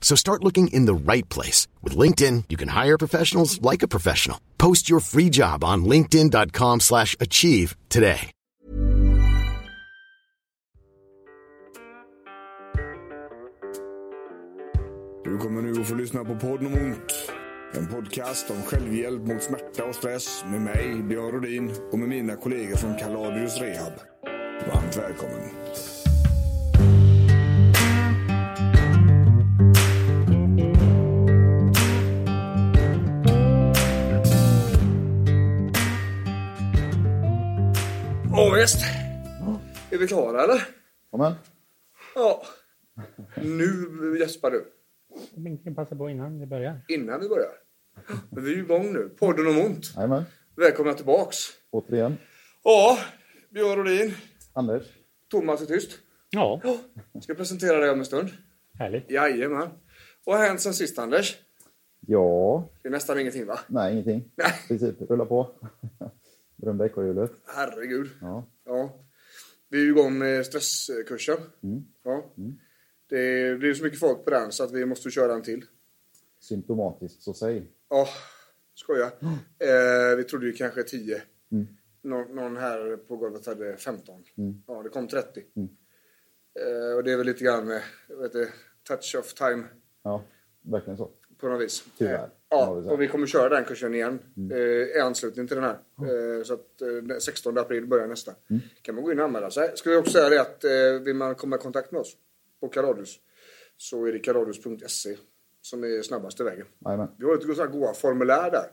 So start looking in the right place. With LinkedIn, you can hire professionals like a professional. Post your free job on linkedin.com slash achieve today. Du kommer nu att få lyssna på podden om ont. En podcast om självhjälp mot smärta och stress med mig, Björn Rodin och med mina kollegor från Kaladius Rehab. Varmt välkommen. Visst. Är vi klara eller? Amen. Ja. Nu gäspar du. Ingenting passar på innan vi börjar. Innan vi börjar. Men vi är ju igång nu. Podden om ont. Jajamän. Välkomna tillbaks. Återigen. Ja, Björn Rodin. Anders. Thomas är tyst. Ja, Ska presentera dig om en stund. härligt. Jajamän. Vad har hänt sen sist Anders? Ja, Det är nästan ingenting va? nej ingenting. Nej. I princip, rulla på. Berömda ekorrhjulet. Herregud. Ja. Ja. Vi är ju igång med stresskursen. Ja. Det, det är så mycket folk på den så att vi måste köra en till. Symptomatiskt, så säg. Ja, skoja. Eh, vi trodde ju kanske 10. Nå- någon här på golvet hade 15. Ja, det kom 30. Eh, och det är väl lite grann, eh, vet du, touch of time Ja, verkligen så. På något vis. Tyvärr, ja, och vi kommer köra den kursen igen eh, i anslutning till den här. Eh, så att eh, den 16 april börjar nästa. kan man gå in och anmäla sig. Ska vi också säga det att eh, vill man komma i kontakt med oss på Karadius så är det karadius.se som är snabbaste vägen. Jajamän. Vi har lite sådana goda formulär där.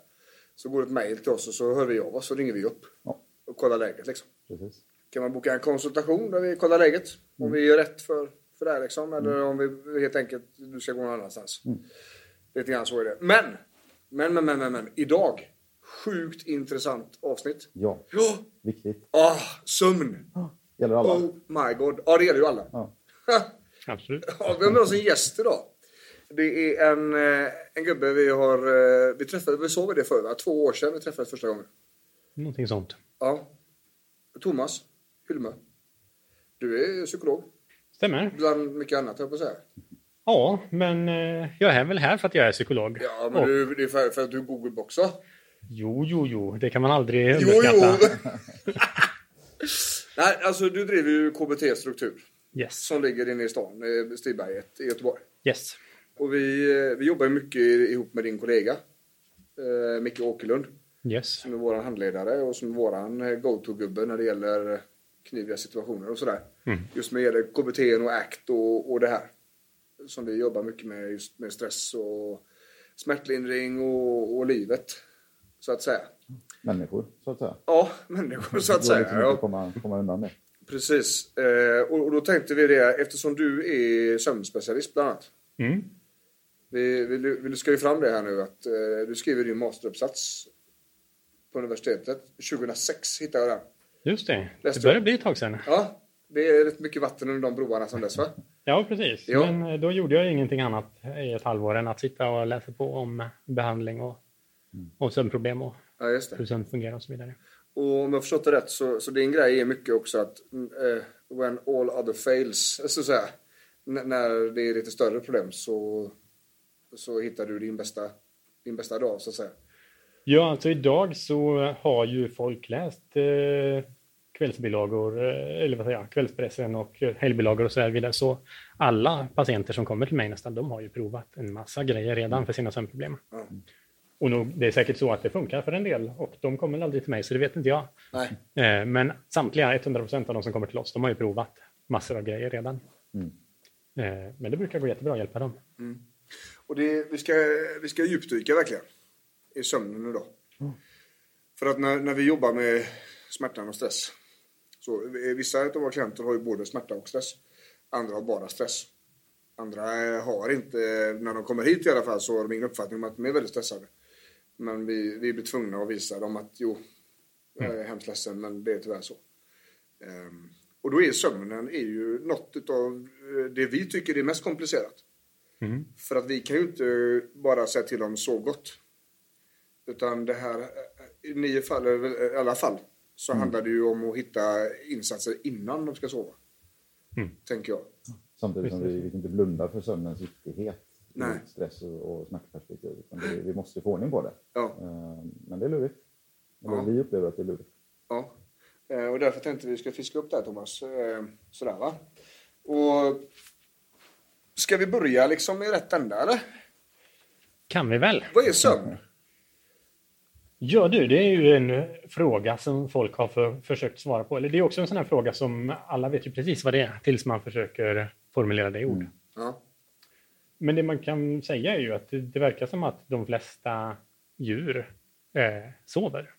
Så går det ett mejl till oss och så hör vi av oss så ringer vi upp Ja, och kollar läget. Liksom. precis. Kan man boka en konsultation där vi kollar läget. Om vi är rätt för, för det här liksom. Eller om vi helt enkelt, du ska gå någon annanstans. Lite grann så är det. Men, men, men, men, men, men. Idag. Sjukt intressant avsnitt. Ja, Ja! viktigt. Ah, sömn. Gäller alla. Oh my god. Ja, det gäller ju alla. Ja. Absolut. Ja, vi har med oss en gäst idag. Det är en, eh, en gubbe vi har... eh, Vi träffade, vi såg det förr va? Två år sedan vi träffades första gången. Någonting sånt. Ja. Thomas Hylme. Du är psykolog. Stämmer. Bland mycket annat, jag på att säga. Ja, men eh, jag är väl här för att jag är psykolog. Ja, men Och- du, det är för, för att du är Google-boxar. Jo, jo, jo. Det kan man aldrig Jo, underskatta. jo! Nej, alltså du driver ju KBT Struktur. Yes. Som ligger inne i stan, eh, Stigberget i Göteborg. Yes. Och vi, eh, vi jobbar mycket ihop med din kollega. Eh, Micke Åkerlund. Yes. Som är vår handledare och som är våran eh, go-to-gubbe när det gäller kniviga situationer och sådär. Just med KBT och ACT och, och det här. Som vi jobbar mycket med just med stress och smärtlindring och, och livet. Så att säga. Människor, så att säga. Ja, människor så att Det går säga. liksom inte att Ja, komma, komma undan det. precis. Eh, och, då tänkte vi det, eftersom du är sömnspecialist bland annat. Mm. Vi, vi, vi ska ju fram det här nu att eh, du skriver din masteruppsats på universitetet. 2006 hittade jag den. Just det. Läste Det börjar bli ett tag sedan. Ja, det är rätt mycket vatten under de broarna som dess va? Ja, precis. Ja. Men eh, då gjorde jag ingenting annat i ett halvår än att sitta och läsa på om behandling och, och sömnproblem och Ja, just hur det. sömn fungerar och så vidare. Och om jag förstått det rätt så, så din grej är mycket också att mm, eh, when all other fails, så att säga. N- när det är lite större problem så, så hittar du din bästa, din bästa dag så att säga. Ja, alltså idag så har ju folk läst eh, kvällsbilagor, eh, eller vad säger jag, kvällspressen och eh, helgbilagor och så vidare. Så alla patienter som kommer till mig nästan, de har ju provat en massa grejer redan för sina sömnproblem. Ja. Och nog, det är säkert så att det funkar för en del och de kommer aldrig till mig så det vet inte jag. Nej. Eh, Men samtliga 100% av de som kommer till oss, de har ju provat massor av grejer redan. Mm. Men det brukar gå jättebra att hjälpa dem. Och det, vi, ska, vi ska djupdyka verkligen i sömnen idag. För att när, när vi jobbar med smärtan och stress. Så eh, vissa av våra klienter har ju både smärta och stress. Andra har bara stress. Andra eh, har inte, när de kommer hit i alla fall så har de ingen uppfattning om att de är väldigt stressade. Men vi, vi blir tvungna att visa dem att jo, jag är hemskt ledsen men det är tyvärr så. Ehm, och då är sömnen är ju något av det vi tycker är mest komplicerat. För att vi kan ju inte bara säga till dem sov gott. Utan det här, i nio fall, i alla fall, så handlar det ju om att hitta insatser innan de ska sova. Tänker jag. Samtidigt som vi, vi kan inte blunda för sömnens viktighet Nej. stress och, och smärtperspektiv. Utan det, vi måste få ordning på det. Ja. Eh, Men det är lurigt. Eller Ja. vi upplever att det är lurigt. Ja. Eh, Och därför tänkte vi ska fiska upp det här Thomas. Eh, Sådär va. Och ska vi börja liksom i rätt ända eller? Kan vi väl? Vad är sömn? Ja du, det är ju en fråga som folk har för, försökt svara på. Eller det är också en sån här fråga som alla vet ju precis vad det är tills man försöker formulera det i ord. Ja. Men det man kan säga är ju att det, det verkar som att de flesta djur eh, sover.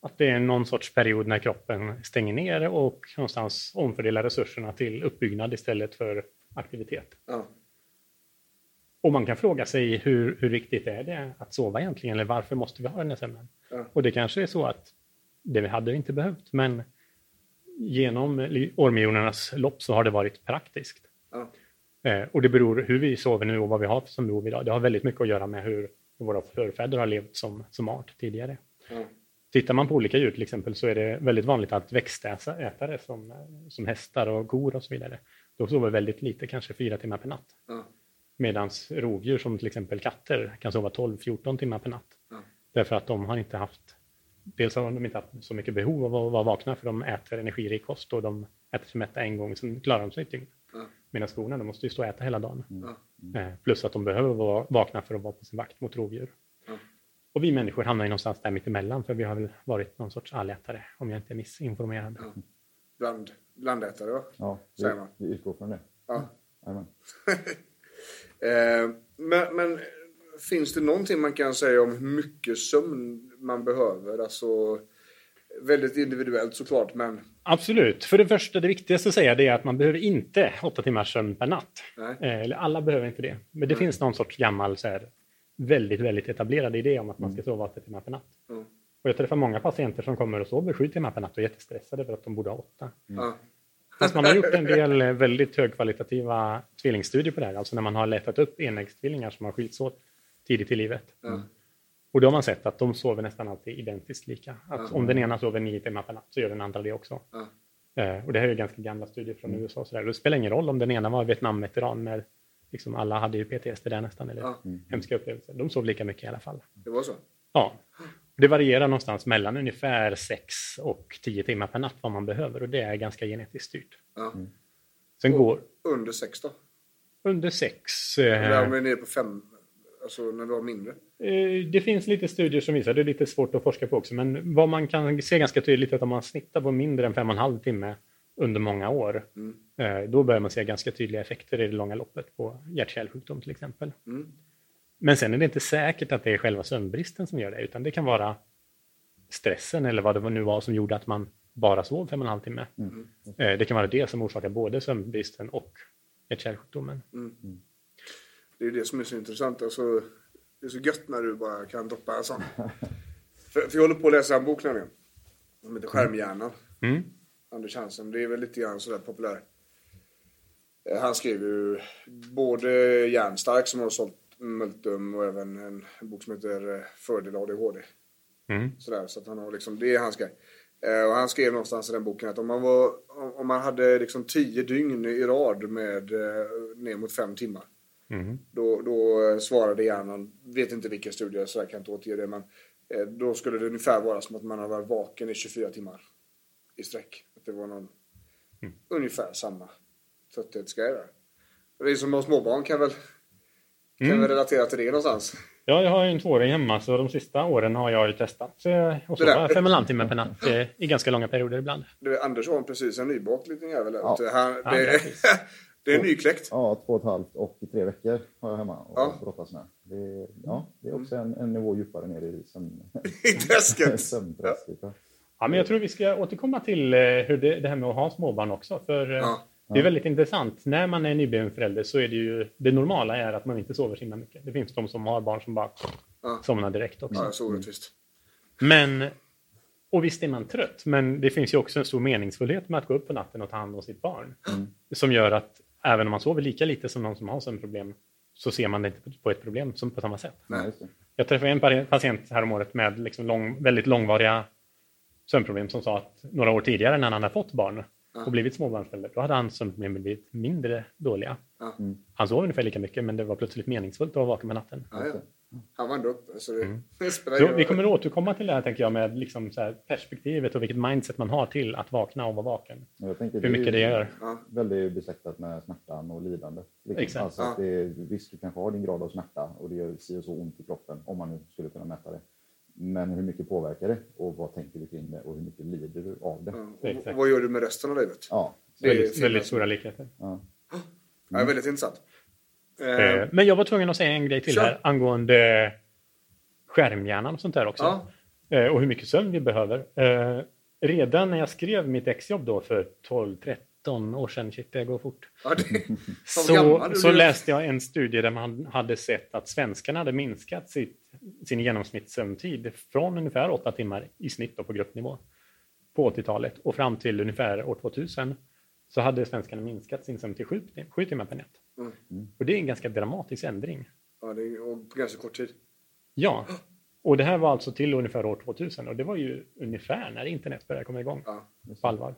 Att det är någon sorts period när kroppen stänger ner och någonstans omfördelar resurserna till uppbyggnad istället för aktivitet. Ja. Och man kan fråga sig hur, hur riktigt är det att sova egentligen? Eller varför måste vi ha den här sömnen? Ja. Och det kanske är så att det vi hade vi inte behövt, men genom årmiljonernas lopp så har det varit praktiskt. Ja. Eh, och det beror hur vi sover nu och vad vi har som behov idag. Det har väldigt mycket att göra med hur våra förfäder har levt som, som art tidigare. Ja. Tittar man på olika djur till exempel så är det väldigt vanligt att växtätare som, som hästar och kor och så vidare, de sover väldigt lite, kanske fyra timmar per natt. Ja. Medan rovdjur som till exempel katter kan sova 12-14 timmar per natt. Ja. Därför att de har inte haft, dels har de inte haft så mycket behov av att vara vakna för de äter energirik kost och de äter sig mätta en gång, sen klarar de sig ett dygn. Ja. Medan skorna, de måste ju stå och äta hela dagen. Ja. Eh, Plus att de behöver vara vakna för att vara på sin vakt mot rovdjur. Ja. Och vi människor hamnar ju någonstans där mittemellan, för vi har väl varit någon sorts allätare, om jag inte är missinformerad. Ja. Bland, blandätare va? Ja, vi, vi utgår från det. Ja. Eh, men, men finns det någonting man kan säga om hur mycket sömn man behöver? Alltså, väldigt individuellt såklart, men Absolut. För det första, det viktigaste att säga det är att man behöver inte åtta timmars sömn per natt. Nej. Eh, Eller alla behöver inte det. Men det finns någon sorts gammal så här, väldigt, väldigt etablerad idé om att man ska sova åtta timmar per natt. Mm. Och jag träffar många patienter som kommer och sover sju timmar per natt och är jättestressade för att de borde ha åtta. ja. Fast man har gjort en del eh, väldigt högkvalitativa tvillingstudier på det här. Alltså när man har letat upp enäggstvillingar som har skilts åt tidigt i livet. Ja. Och då har man sett att de sover nästan alltid identiskt lika. Att om den ena sover nio timmar per natt så gör den andra det också. Eh, och det här är ju ganska gamla studier från USA. Och så där. Och det spelar ingen roll om den ena var Vietnamveteran med liksom alla hade ju PTSD där nästan, eller Ja. hemska upplevelser. De sov lika mycket i alla fall. Det var så? Ja. Det varierar någonstans mellan ungefär 6 och 10 timmar per natt vad man behöver och det är ganska genetiskt styrt. Ja. Sen går Under sex då? under 6. Eller Eh, om vi är nere på fem, alltså när vi har mindre? eh, det finns lite studier som visar, det är lite svårt att forska på också, men vad man kan se ganska tydligt är att om man snittar på mindre än 5,5 timme under många år, Mm. eh, då börjar man se ganska tydliga effekter i det långa loppet på hjärt-kärlsjukdom till exempel. Mm. Men sen är det inte säkert att det är själva sömnbristen som gör det, utan det kan vara stressen eller vad det nu var som gjorde att man bara sov fem och en halv timme. Eh, Det kan vara det som orsakar både sömnbristen och hjärt-kärlsjukdomen. Det är det som är så intressant. Alltså, det är så gött när du bara kan droppa en sån. för, för jag håller på att läsa en bok nämligen. Som heter Skärmhjärnan. Mm. Anders Hansen. Det är väl lite grann sådär populär. Eh, Han skrev ju både Järnstark som har sålt Multum och även en bok som heter eh, Fördel ADHD. Mm. Sådär, så att han har liksom, det är hans grej. Eh, och han skrev någonstans i den boken att om man, var, om, man hade liksom tio dygn i rad med eh, ner mot fem timmar. Mm. Då, då svarade hjärnan, vet inte vilka studier så jag kan inte återge det men då skulle det ungefär vara som att man hade varit vaken i 24 timmar i sträck. Att det var någon ungefär samma trötthetsgrej där. Och Vi som har småbarn kan väl, kan väl relatera till det någonstans. Ja, jag har ju en tvååring hemma så de sista åren har jag ju testat och sova fem och en halv timme per natt eh, i ganska långa perioder ibland. Du, Anders har precis en nybakt liten jävel. Ja. Han, Ja, det, grattis. det är nykläckt. Ja, två och ett halvt och i tre veckor har jag hemma och Ja. brottas med. Det, ja, det är också en, en nivå djupare ner i sömn, I träsket. sömnträsket. Ja. Ja, men jag tror vi ska återkomma till eh, hur det, det här med att ha småbarn också. För eh, Ja. Det är väldigt intressant. När man är nybliven förälder så är det ju det normala är att man inte sover så himla mycket. Det finns de som har barn som bara Ja. somnar direkt också. Ja, så orättvist. Men, och visst är man trött, men det finns ju också en stor meningsfullhet med att gå upp på natten och ta hand om sitt barn. Som gör att även om man sover lika lite som någon som har sömnproblem så ser man det inte på ett problem som på samma sätt. Det. Jag träffade en patient häromåret med liksom lång, väldigt långvariga sömnproblem som sa att några år tidigare när han hade fått barn och blivit småbarnsförälder, då hade hans sömnproblem blivit mindre dåliga. Ja. Han sov ungefär lika mycket, men det var plötsligt meningsfullt att vara vaken med natten. Ja, ja. Han var ändå uppe, så det, det spelar Så vi kommer att återkomma till det här, tänker jag, med liksom så här perspektivet och vilket mindset man har till att vakna och vara vaken. Tänker, Hur mycket det gör. Ja. väldigt besläktat med smärtan och lidande. Liksom. Exakt. Alltså att det, visst, du kanske har din grad av smärta och det gör si och så ont i kroppen, om man nu skulle kunna mäta det. Men hur mycket påverkar det och vad tänker du kring det och hur mycket lider du av det? Ja. Och, vad gör du med resten av livet? Ja, Det är Väldigt, väldigt stora likheter. ja. Ja, väldigt intressant. Eh, Eh, Men jag var tvungen att säga en grej till Kör. här angående skärmhjärnan och sånt där också. Ja. Eh, Och hur mycket sömn vi behöver. Eh, Redan när jag skrev mitt exjobb då för 12-13 år sedan, shit det går fort. ja, det, Så, gammal, så läste jag en studie där man hade sett att svenskarna hade minskat sitt, sin genomsnittssömntid från ungefär 8 timmar i snitt på gruppnivå på 80-talet och fram till ungefär år 2000 så hade svenskarna minskat sin sömn till 7, timmar per natt. Mm. Och det är en ganska dramatisk ändring. ja, det är och på ganska kort tid. Ja, och det här var alltså till ungefär år 2000 och det var ju ungefär när internet började komma igång Ja. på allvar.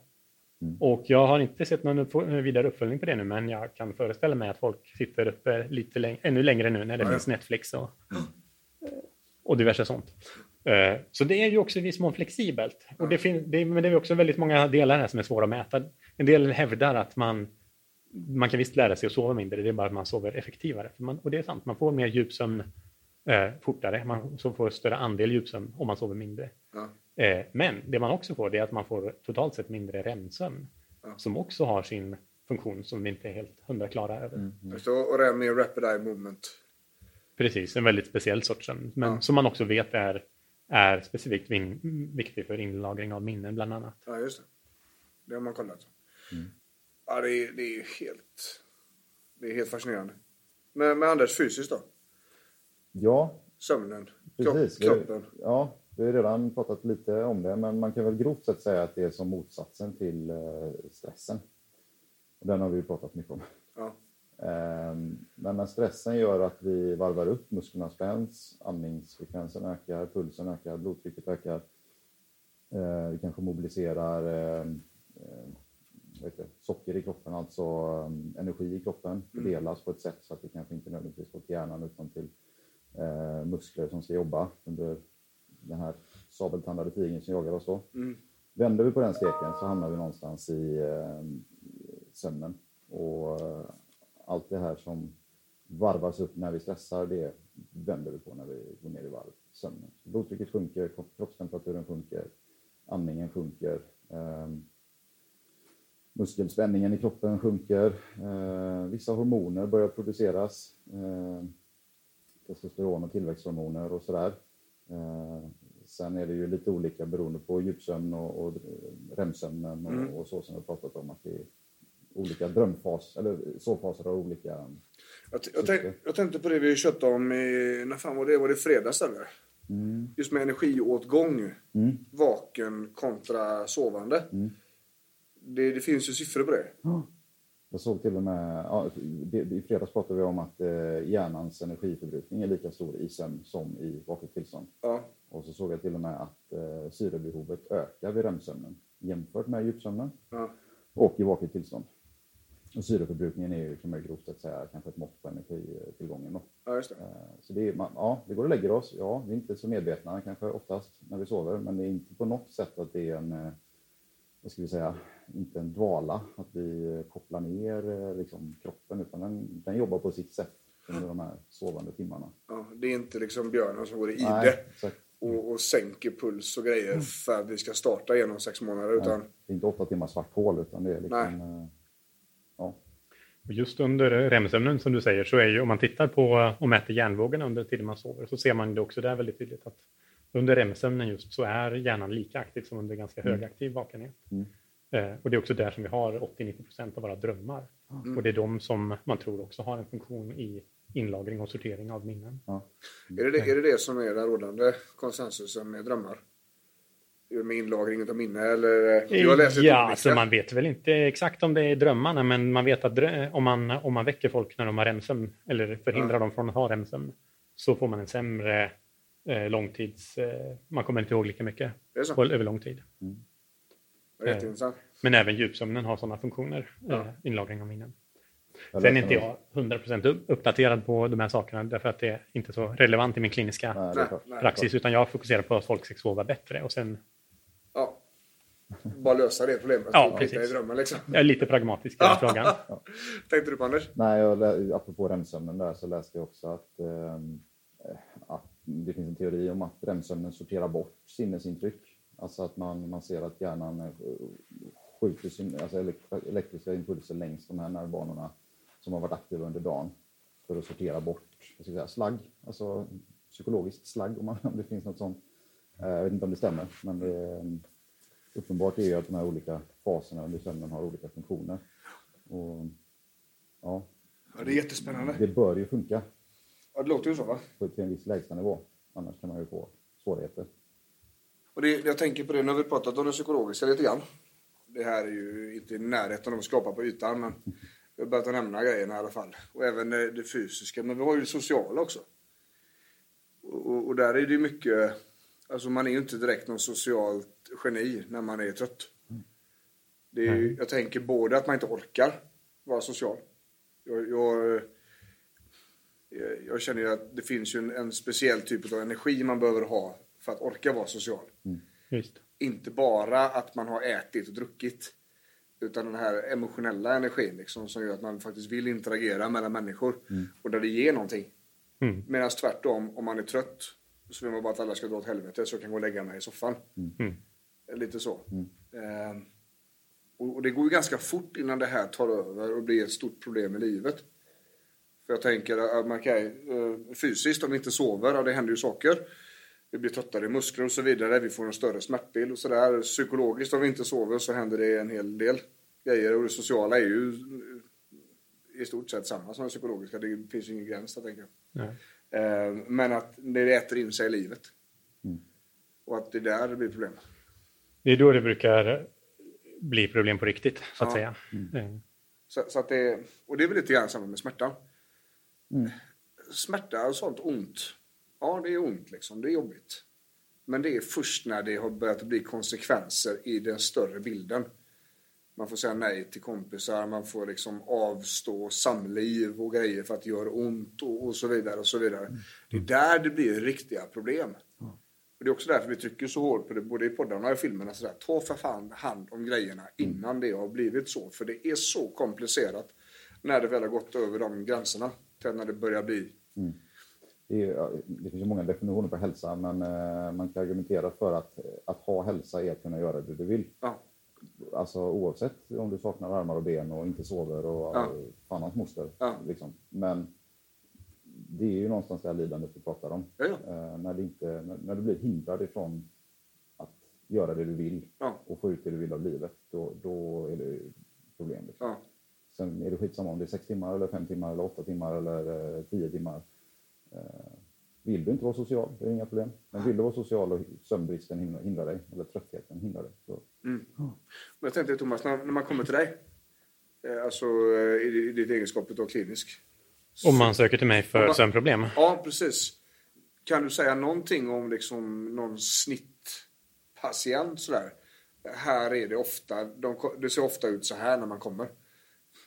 Och jag har inte sett någon upp, vidare uppföljning på det nu, men jag kan föreställa mig att folk sitter uppe lite läng- ännu längre nu när det Ja, finns Netflix och, och diverse sånt. Eh, Så det är ju också i viss mån flexibelt. Och det det, men det är också väldigt många delar här som är svåra att mäta. En del hävdar att man, man kan visst lära sig att sova mindre, det är bara att man sover effektivare. Man, och det är sant, man får mer djupsömn eh, fortare, man så får större andel djupsömn om man sover mindre. Ja. Eh, men det man också får det är att man får totalt sett mindre REM-sömn Ja. som också har sin funktion som vi inte är helt hundra klara över. Just det, Och REM är Rapid Eye Movement. Precis, en väldigt speciell sorts sömn, men Ja. som man också vet är, är specifikt vin- viktig för inlagring av minnen bland annat. Ja, just det. Det har man kollat. Ja, det är, det är ju helt... Det är helt fascinerande. Men med Anders fysiskt då? ja Sömnen? Precis. Kroppen? Ja, vi har redan pratat lite om det, men man kan väl grovt sett säga att det är som motsatsen till eh, stressen. Den har vi ju pratat mycket om. Ja. Ehm, Men stressen gör att vi varvar upp, musklerna spänns, andningsfrekvensen ökar, pulsen ökar, blodtrycket ökar. Eh, Vi kanske mobiliserar eh, eh, det, socker i kroppen, alltså energi i kroppen, fördelas på ett sätt så att det kanske inte nödvändigtvis går till hjärnan utan till eh, muskler som ska jobba under den här sabeltandade tigern som jagar oss då. Mm. Vänder vi på den steken så hamnar vi någonstans i eh, sömnen. Och eh, allt det här som varvas upp när vi stressar, det vänder vi på när vi går ner i varv. Sömnen. Så blodtrycket sjunker, kropp- kroppstemperaturen sjunker, andningen sjunker. Eh, muskelspänningen i kroppen sjunker. Eh, vissa hormoner börjar produceras. Eh, testosteron och tillväxthormoner och sådär. Eh, sen är det ju lite olika beroende på djupsömn och, och REM-sömnen och, och så som vi har pratat om att det är olika drömfas eller sovfaser har olika. Jag, jag, tänk, jag tänkte på det vi köpte om i... När fan var det? Var det fredags eller? Just med energiåtgång. Mm. Vaken kontra sovande. Det, det finns ju siffror på det. Jag såg till och med, ja, det, i fredags pratade vi om att eh, hjärnans energiförbrukning är lika stor i sömn som i vaket tillstånd. Ja. Och så såg jag till och med att eh, syrebehovet ökar vid REM-sömnen jämfört med djupsömnen Ja. och i vaket tillstånd. Och syreförbrukningen är ju, kan man grovt sett säga, kanske ett mått på energitillgången. Då. ja, just det. Eh, Så det är, man, ja, vi går och lägger oss. Ja, vi är inte så medvetna kanske oftast när vi sover, men det är inte på något sätt att det är en, eh, vad ska vi säga, inte en dvala, att vi eh, kopplar ner eh, liksom, kroppen, utan den, den jobbar på sitt sätt. under de här sovande timmarna. Ja, det är inte liksom björnen som går i ide Nej, och, och sänker puls och grejer för att vi ska starta igen om sex månader. Utan, Det är inte åtta timmar svart hål utan det är liksom... Nej. eh, Ja, just under REM-sömnen som du säger så är ju om man tittar på och mäter hjärnvågorna under tiden man sover så ser man det också där väldigt tydligt att under REM-sömnen just så är hjärnan lika aktiv som under ganska högaktiv vakenhet. Mm. Eh, och det är också där som vi har 80-90 procent av våra drömmar. Och det är de som man tror också har en funktion i inlagring och sortering av minnen. ja. är, det det, är det det som är den rådande konsensusen med drömmar? Med inlagring av minne eller? Jag läst lite Ja, alltså man vet väl inte exakt om det är drömmarna, men man vet att drö- om man, om man väcker folk när de har REM-sömn eller förhindrar dem från att ha REM-sömn så får man en sämre eh, långtids... Eh, man kommer inte ihåg lika mycket på, över lång tid. Är jätteintressant. Men även djupsömnen har sådana funktioner, eh, inlagring av minnen. Sen är inte jag 100% upp- uppdaterad på de här sakerna därför att det är inte så relevant i min kliniska Nej, är Nej, praxis, utan jag fokuserar på att folk ska sova bättre och sen Ja. Bara lösa det problemet. Ja, precis. i drömmen liksom. jag är lite pragmatisk i den frågan. Tänkte du på Anders? Nej, jag, lä- apropå REM-sömnen där så läste jag också att, ehm, eh, att det finns en teori om att REM-sömnen sorterar bort sinnesintryck. Alltså att man, man ser att hjärnan eh, skjuter sin, alltså elek- elektriska impulser längs de här nervbanorna som har varit aktiva under dagen för att sortera bort vad ska jag säga, slagg, alltså psykologiskt slagg om, man, om det finns något sånt. Eh, Jag vet inte om det stämmer, men det, är- uppenbart är ju att de här olika faserna under sömnen har olika funktioner. Och, ja, Ja, det är jättespännande. det bör ju funka Ja, det låter ju så va? till en viss lägstanivå. Annars kan man ju få svårigheter. Och det, jag tänker på det, nu har vi pratat om det psykologiska lite grann. Det här är ju inte i närheten av att skapa på ytan, men vi har börjat nämna grejerna i alla fall. Och även det, det fysiska, men vi har ju det sociala också. Och, och, där är det ju mycket, alltså man är ju inte direkt någon socialt geni när man är trött. Är ju, jag tänker både att man inte orkar vara social. Jag, jag, jag- jag känner ju att det finns ju en, en speciell typ av energi man behöver ha för att orka vara social. Just. Inte bara att man har ätit och druckit. Utan den här emotionella energin liksom, som gör att man faktiskt vill interagera mellan människor. Och där det ger någonting. Mm. Medan tvärtom, om man är trött så vill man bara att alla ska dra åt helvete så jag kan gå och lägga mig i soffan. Mm. Lite så. Ehm, och, och det går ju ganska fort innan det här tar över och blir ett stort problem i livet. För jag tänker att man kan, eh, fysiskt, om vi inte sover, ja, det händer ju saker. Vi blir tröttare i muskler och så vidare. Vi får en större smärtbild och sådär. Psykologiskt, om vi inte sover så händer det en hel del grejer. Och det sociala är ju i stort sett samma som det psykologiska. Det finns ju ingen gräns där, tänker jag. Nej. Eh, Men att det äter in sig i livet. Och att det är där det blir problem. Det är då det brukar bli problem på riktigt, så att Ja. säga. Eh, Så, så att det, och det är väl lite grann samma med smärtan. Smärta och sånt ont. Ja, det är ont liksom. Det är jobbigt. Men det är först när det har börjat bli konsekvenser i den större bilden. Man får säga nej till kompisar, man får liksom avstå samliv och grejer för att det gör ont och, och så vidare. och så vidare. Det är där det blir riktiga problem. Och det är också därför vi trycker så hårt på det, både i poddarna och i filmerna. Sådär. Ta för fan hand om grejerna innan det har blivit så. För det är så komplicerat när det väl har gått över de gränserna. Till när det börjar bli... Det, är, det finns ju många definitioner på hälsa, men eh, man kan argumentera för att, att ha hälsa är att kunna göra det du vill. Ja, Alltså oavsett om du saknar armar och ben och inte sover och Ja. fan hans moster. Ja. Liksom. Men det är ju någonstans det här lidandet vi pratar om. Ja, ja. Eh, när, det inte, när, när du blir hindrad ifrån att göra det du vill och få ut det du vill av livet, då, då är det problem. Liksom. Sen är det skitsamma om det är sex timmar, eller fem timmar, eller åtta timmar eller eh, tio timmar. Eh, vill du inte vara social, det är inga problem. Men vill du vara social och sömnbristen hindrar, hindrar dig, eller tröttheten hindrar dig, så Men jag tänkte Thomas, när, när man kommer till dig, eh, alltså eh, i, i ditt egenskap av klinisk. Om man söker till mig för man- sömnproblem. Ja, precis. Kan du säga någonting om liksom någon snittpatient sådär? Här är det ofta, de, det ser ofta ut så här när man kommer.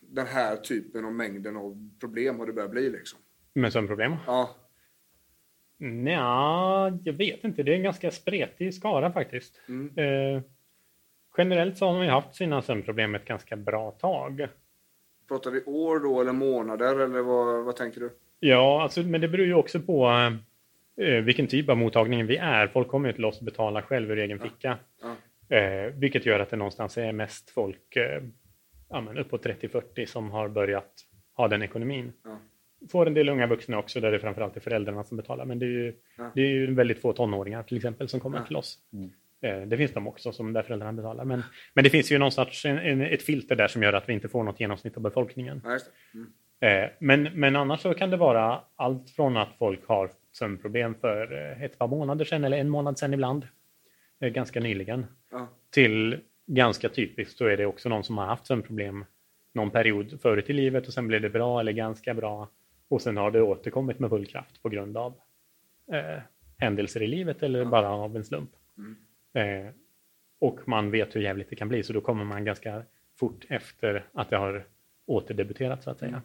Den här typen och mängden av problem har det börjat bli liksom. Med sömnproblem? Ja, Nja, jag vet inte. Det är en ganska spretig skara faktiskt. Mm. Eh, generellt så har man ju haft sina sömnproblem ett ganska bra tag. pratar vi år då eller månader eller vad, vad tänker du? Ja, alltså, men det beror ju också på eh, vilken typ av mottagning vi är. Folk kommer ju till oss och betalar själv ur egen ficka. Eh, vilket gör att det någonstans är mest folk eh, ja, men uppåt 30-40 som har börjat ha den ekonomin. Ja. Får en del unga vuxna också där det framförallt är föräldrarna som betalar. Men det är ju, det är ju väldigt få tonåringar till exempel som kommer till oss. Eh, Det finns de också som där föräldrarna betalar. Men, men det finns ju någonstans en, en, ett filter där som gör att vi inte får något genomsnitt av befolkningen. Ja, just det. Mm. Eh, Men, men annars så kan det vara allt från att folk har sömnproblem för eh, ett par månader sedan eller en månad sedan ibland, ganska nyligen, Ja. till ganska typiskt så är det också någon som har haft sömnproblem någon period förut i livet och sen blev det bra eller ganska bra och sen har det återkommit med full kraft på grund av eh, händelser i livet eller bara av en slump. Eh, och man vet hur jävligt det kan bli så då kommer man ganska fort efter att det har återdebuterat så att säga.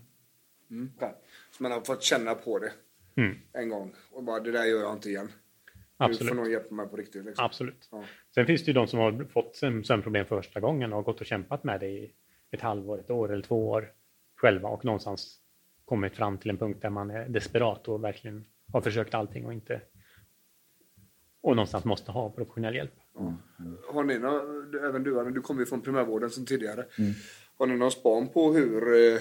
Mm. Ja. Så man har fått känna på det Mm. en gång och bara det där gör jag inte igen. Absolut. får någon hjälpa mig på riktigt. Liksom. Absolut. Ja. Sen finns det ju de som har fått sömn- sömnproblem första gången och gått och kämpat med det i ett halvår, ett år eller två år själva och någonstans kommit fram till en punkt där man är desperat och verkligen har försökt allting och inte och någonstans måste ha professionell hjälp. Har ni någon, även du, Anna, du kommer ju från primärvården sedan tidigare. Mm. Har ni någon span på hur, eh,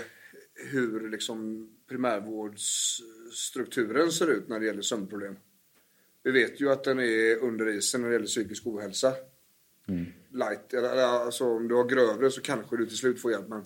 hur liksom primärvårdsstrukturen ser ut när det gäller sömnproblem? Vi vet ju att den är under isen när det gäller psykisk ohälsa. Mm. Light, alltså om du har grövre så kanske du till slut får hjälp. Men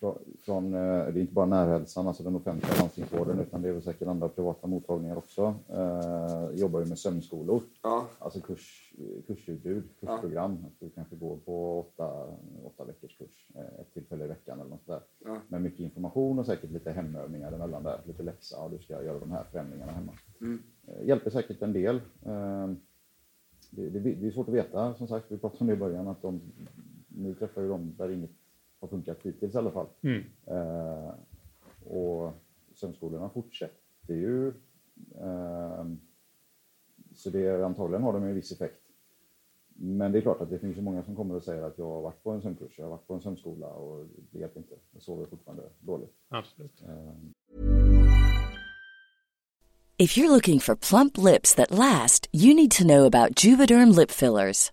Från, från, eh, det är inte bara närhälsan, alltså den offentliga landstingsvården, utan det är väl säkert andra privata mottagningar också. Eh, jobbar ju med sömnskolor, ja, alltså kurs, kursutbud, kursprogram. Att du kanske går på åtta, åtta veckors kurs, eh, ett tillfälle i veckan eller något där. Ja. Med mycket information och säkert lite hemövningar emellan där, lite läxa och du ska göra de här förändringarna hemma. Eh, hjälper säkert en del. Eh, det, det, det är svårt att veta, som sagt, vi pratade om det i början, att de, nu träffar ju de där inget har funkat hittills i alla fall. Mm. Eh, och sömnskolorna fortsätter ju. Eh, så det, antagligen har de en viss effekt. Men det är klart att det finns ju många som kommer och säger att jag har varit på en sömnkurs, jag har varit på en sömnskola och det hjälper inte. Jag sover fortfarande dåligt. Absolut. If you're looking for plump lips that last, you need to know about Juvederm lip fillers.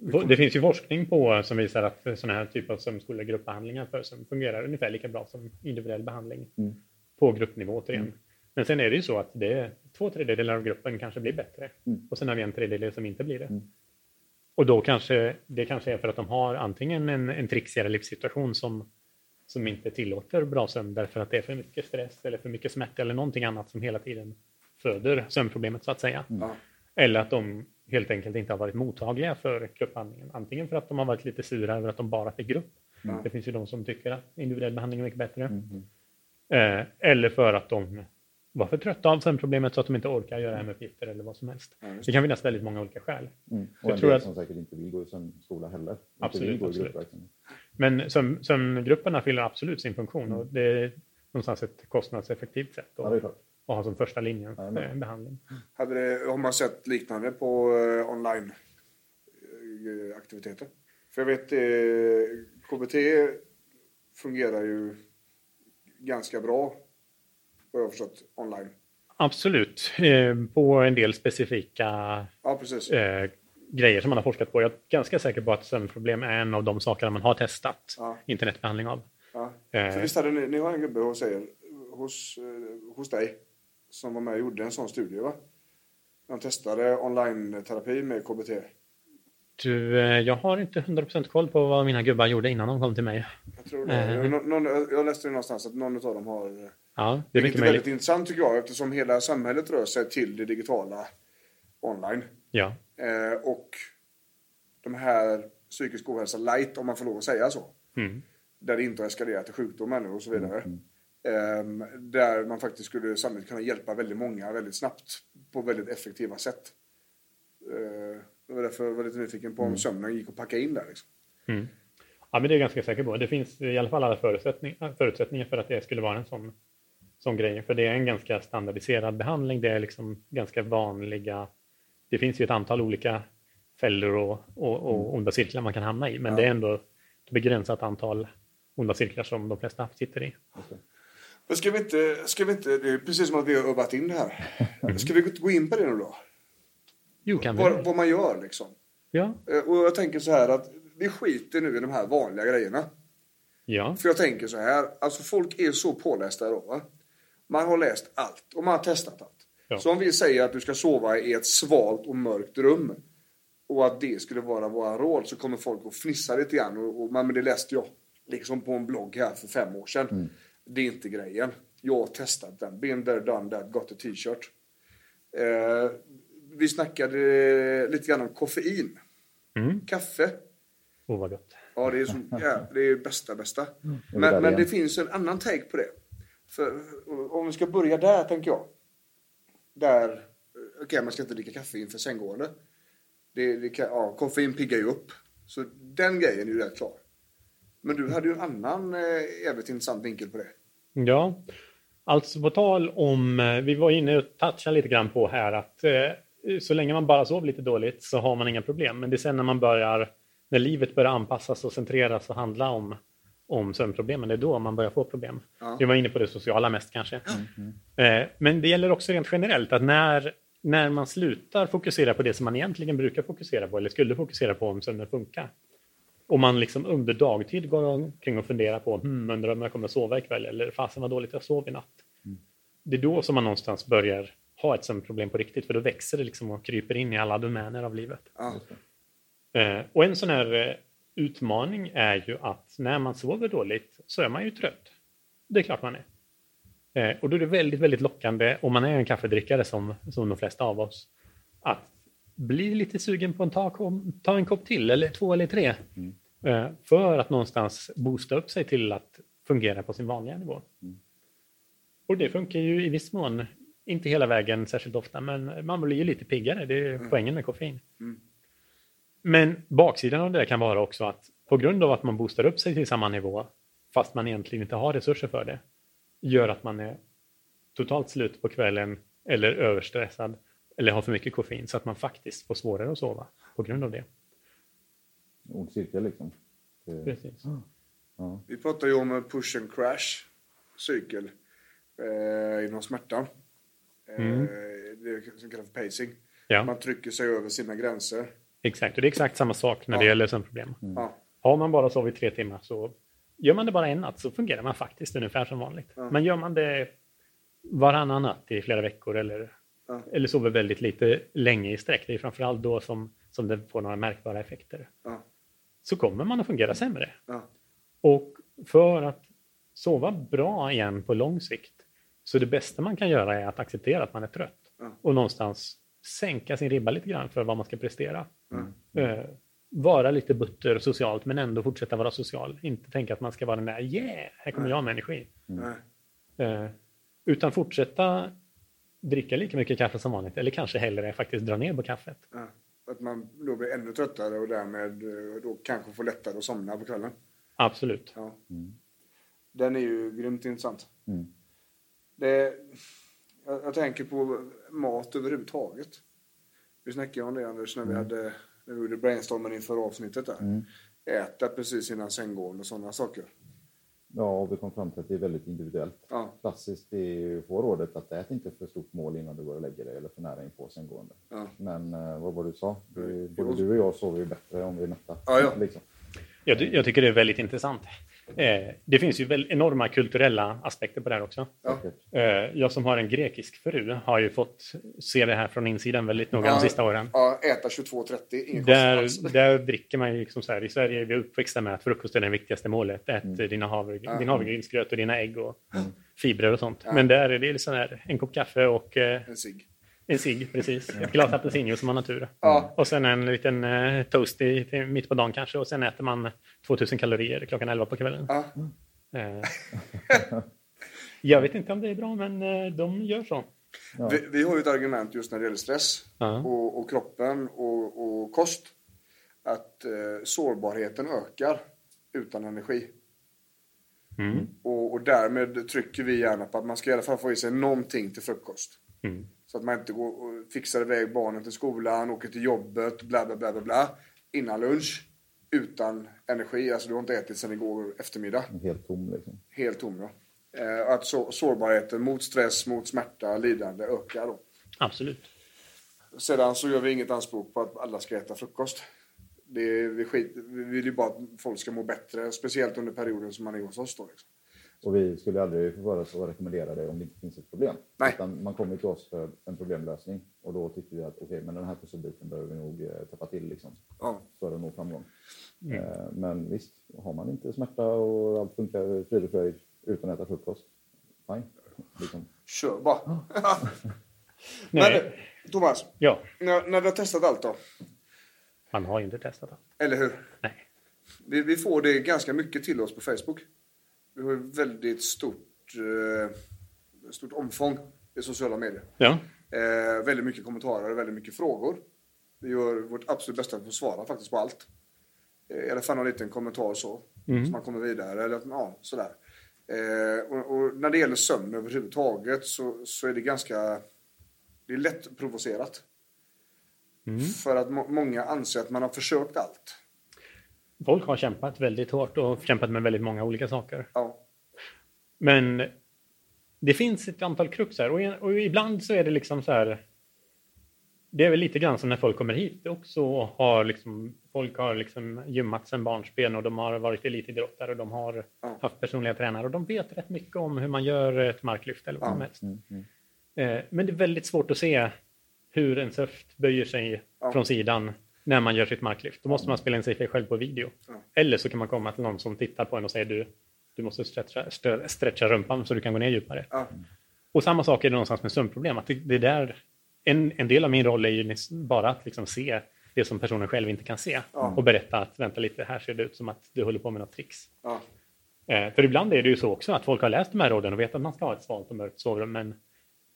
Det finns ju forskning på som visar att sådana här typer av sömnskoliga gruppbehandlingar för sömn fungerar ungefär lika bra som individuell behandling på gruppnivå återigen. Men sen är det ju så att det två tredjedelar av gruppen kanske blir bättre och sen har vi en tredjedel som inte blir det. Och då kanske det kanske är för att de har antingen en, en trixigare livssituation som, som inte tillåter bra sömn därför att det är för mycket stress eller för mycket smärta eller någonting annat som hela tiden föder sömnproblemet så att säga. Ja. Eller att de helt enkelt inte har varit mottagliga för gruppbehandlingen. Antingen för att de har varit lite sura över att de bara fick grupp. Ja. Det finns ju de som tycker att individuell behandling är mycket bättre. Mm. Eh, eller för att de var för trötta av sömnproblemet så att de inte orkar göra hemuppgifter eller vad som helst. Ja, Det kan finnas väldigt många olika skäl. Mm. Och Jag en tror del att- som säkert inte vill gå i sömnskola heller. Absolut, absolut. Men sömn, sömngrupperna fyller absolut sin funktion Mm. och det är någonstans ett kostnadseffektivt sätt Ja, att ha som första linjen Jajamän. eh, behandling. Hade det, har man sett liknande på eh, online eh, aktiviteter? För jag vet eh, KBT fungerar ju ganska bra vad jag har förstått online. Absolut, eh, på en del specifika Ja, precis. eh, grejer som man har forskat på. Jag är ganska säker på att sömnproblem är en av de sakerna man har testat Ja. internetbehandling av. Ja. Eh. För visst hade ni, ni har en gubbe hos er, hos, hos dig som var med och gjorde en sån studie va? De testade online-terapi med KBT. Du, eh, jag har inte 100% koll på vad mina gubbar gjorde innan de kom till mig. Jag tror det. Eh. Nå- någon, jag läste det någonstans att någon av dem har eh, Ja, det är mycket är möjligt. väldigt intressant tycker jag eftersom hela samhället rör sig till det digitala online. Ja. Eh, och de här psykisk ohälsa light, om man får lov att säga så. Mm. Där det inte har eskalerat till sjukdom ännu och så vidare. Ehm, där man faktiskt skulle sannolikt kunna hjälpa väldigt många väldigt snabbt på väldigt effektiva sätt. Eh, det var därför jag var lite nyfiken på om sömnen gick att packa in där. Liksom. Mm. Ja, men det är jag ganska säker på. Det finns i alla fall alla förutsättningar, förutsättningar för att det skulle vara en sån, sån grej. För det är en ganska standardiserad behandling. Det är liksom ganska vanliga... Det finns ju ett antal olika fällor och, och, och onda cirklar man kan hamna i. Men det är ändå ett begränsat antal onda cirklar som de flesta sitter i. Men ska vi inte, ska vi inte, det är precis som att vi har övat in det här. Ska vi gå in på det nu då? Jo, kan vi Vad, vad man gör liksom. Ja. Eh, Och jag tänker så här att vi skiter nu i de här vanliga grejerna. Ja. För jag tänker så här, alltså folk är så pålästa idag va. Man har läst allt och man har testat allt. Ja. Så om vi säger att du ska sova i ett svalt och mörkt rum och att det skulle vara våra råd så kommer folk att fnissa lite grann och, och man, men det läste jag liksom på en blogg här för fem år sedan. Det är inte grejen. Jag har testat den. Been there, done that, got a t-shirt. Eh, vi snackade lite grann om koffein. Mm. Kaffe. Oh, vad gott. Ja, det är, så, ja, det är bästa bästa. vi Men, där men det finns en annan take på det. För, om vi ska börja där, tänker jag. Där, okej, man ska inte dricka kaffe inför sänggående. Det, det kan, ja, koffein piggar ju upp. Så den grejen är ju rätt klar. Men du hade ju en annan eh, jävligt intressant vinkel på det. Ja, alltså på tal om, eh, vi var inne och touchade lite grann på här att eh, så länge man bara sover lite dåligt så har man inga problem. Men det är sen när man börjar, när livet börjar anpassas och centreras och handla om, om sömnproblemen, det är då man börjar få problem. Ja. Vi var inne på det sociala mest kanske. Eh, men det gäller också rent generellt att när, när man slutar fokusera på det som man egentligen brukar fokusera på eller skulle fokusera på om sömnen funkar. Och man liksom under dagtid går omkring och funderar på, hmm, undrar om jag kommer att sova ikväll eller fasen vad dåligt jag sov i natt. Det är då som man någonstans börjar ha ett sömnproblem på riktigt, för då växer det liksom och kryper in i alla domäner av livet. Eh, och en sån här eh, utmaning är ju att när man sover dåligt så är man ju trött. Det är klart man är. Eh, och då är det väldigt, väldigt lockande, om man är en kaffedrickare som, som de flesta av oss, att bli lite sugen på att ta, ta en kopp till, eller två eller tre. Eh, för att någonstans boosta upp sig till att fungera på sin vanliga nivå. Och det funkar ju i viss mån, inte hela vägen särskilt ofta, men man blir ju lite piggare. Det är poängen med koffein. Men baksidan av det kan vara också att på grund av att man boostar upp sig till samma nivå, fast man egentligen inte har resurser för det, gör att man är totalt slut på kvällen eller överstressad eller har för mycket koffein så att man faktiskt får svårare att sova på grund av det. Ond cirkel liksom. Det, Precis. ja. Vi pratar ju om push and crash cykel eh, inom smärtan. Eh, Det som kallas för pacing. Ja, Man trycker sig över sina gränser. exakt. Och det är exakt samma sak när det Ja. gäller sömnproblem. Ja. Har man bara sovit tre timmar så gör man det bara en natt så fungerar man faktiskt ungefär som vanligt. Men gör man det varannan natt i flera veckor eller Ja. eller sover väldigt lite länge i sträck, det är framförallt då som, som det får några märkbara effekter, Ja. så kommer man att fungera sämre. Ja. Och för att sova bra igen på lång sikt, så det bästa man kan göra är att acceptera att man är trött och någonstans sänka sin ribba lite grann för vad man ska prestera. Eh, vara lite butter socialt men ändå fortsätta vara social. Inte tänka att man ska vara den där yeah, här kommer jag med energi. Nej. Eh, utan fortsätta dricka lika mycket kaffe som vanligt eller kanske hellre faktiskt dra ner på kaffet. Ja. Att man då blir ännu tröttare och därmed eh, då kanske får lättare att somna på kvällen. Absolut. Ja. Den är ju grymt intressant. Mm. Det, jag, jag tänker på mat överhuvudtaget. Vi snackade om det Anders när vi, hade, när vi gjorde brainstormen inför avsnittet där. Äta precis innan sänggående och sådana saker. Ja, och vi kom fram till att det är väldigt individuellt. Ja. Klassiskt är ju få rådet att ät inte för stort mål innan du går och lägger dig eller för nära inpå sängående. Ja. Men eh, vad var det du sa? Du, både du och jag sover ju bättre om vi är mätta. Ja, ja. Liksom. Jag, jag tycker det är väldigt intressant. Eh, det finns ju väl enorma kulturella aspekter på det här också. Säkert. Eh, jag som har en grekisk fru har ju fått se det här från insidan väldigt noga de sista åren. Ja, äta 22.30, ingen kostnad alls. Där, där dricker man ju liksom så här, i Sverige är vi uppväxta med att frukost är det viktigaste målet. Ät Mm. dina havre, din havregrynsgröt och dina ägg och fibrer och sånt. Men där är det liksom här, en kopp kaffe och eh, En cigg. En cigg, precis. Ett glas apelsinjuice som har natur. Ja. Och sen en liten eh, toast i, till mitt på dagen kanske. Och sen äter man 2000 kalorier klockan 11 på kvällen. Ja. Eh, jag vet inte om det är bra, men eh, de gör så. Vi, vi har ju ett argument just när det gäller stress Ja. och, och kroppen och, och kost. Att eh, sårbarheten ökar utan energi. Mm. Och, och därmed trycker vi gärna på att man ska i alla fall få i sig någonting till frukost. Mm. Så att man inte går och fixar iväg barnen till skolan, åker till jobbet, bla bla bla bla bla. Innan lunch. Utan energi. Alltså du har inte ätit sedan igår eftermiddag. Helt tom liksom. Helt tom ja. Eh, att så, sårbarheten mot stress, mot smärta, lidande ökar då. Absolut. Sedan så gör vi inget anspråk på att alla ska äta frukost. Det är, vi, skit, vi vill ju bara att folk ska må bättre, speciellt under perioden som man är hos oss då. Liksom. Och vi skulle aldrig få vara så rekommendera det om det inte finns ett problem. Nej. Utan man kommer till oss för en problemlösning och då tycker vi att okej, men den här pusselbiten behöver vi nog eh, täppa till liksom, Ja. för att nå framgång. Eh, men visst, har man inte smärta och allt funkar frid och fröjd utan att äta frukost, fine. Liksom. Kör bara. Nej. Men, Thomas, Ja, när, när du har testat allt då, man har ju inte testat allt. eller hur? Nej. Vi, vi får det ganska mycket till oss på Facebook. Vi har ju väldigt stort, eh, stort omfång i sociala medier. Ja, Eh, väldigt mycket kommentarer, väldigt mycket frågor. Vi gör vårt absolut bästa för att svara faktiskt på allt. Eh, I alla fall någon liten kommentar så. Så man kommer vidare. Eller, ja, sådär. Eh, och, och när det gäller sömn överhuvudtaget så, så är det ganska... Det är lätt provocerat. För att må, många anser att man har försökt allt. Folk har kämpat väldigt hårt och kämpat med väldigt många olika saker. Ja, Men det finns ett antal krux här och, och ibland så är det liksom så här. Det är väl lite grann som när folk kommer hit också och har liksom, folk har liksom gymmat sedan barnsben och de har varit elitidrottare och de har Ja. haft personliga tränare och de vet rätt mycket om hur man gör ett marklyft eller vad Ja. som helst. Eh, Men det är väldigt svårt att se hur en höft böjer sig Ja. från sidan när man gör sitt marklyft. Då måste man spela in sig själv på video. Ja. Eller så kan man komma till någon som tittar på en och säger du, du måste stretcha, stretcha rumpan så du kan gå ner djupare. ja, Och samma sak är det någonstans med sömnproblem. Att det, det där, en, en del av min roll är ju bara att liksom se det som personen själv inte kan se. Ja. Och berätta att vänta lite, här ser det ut som att du håller på med något tricks. ja, Eh, för ibland är det ju så också att folk har läst de här råden och vet att man ska ha ett svalt och mörkt sovrum. Men,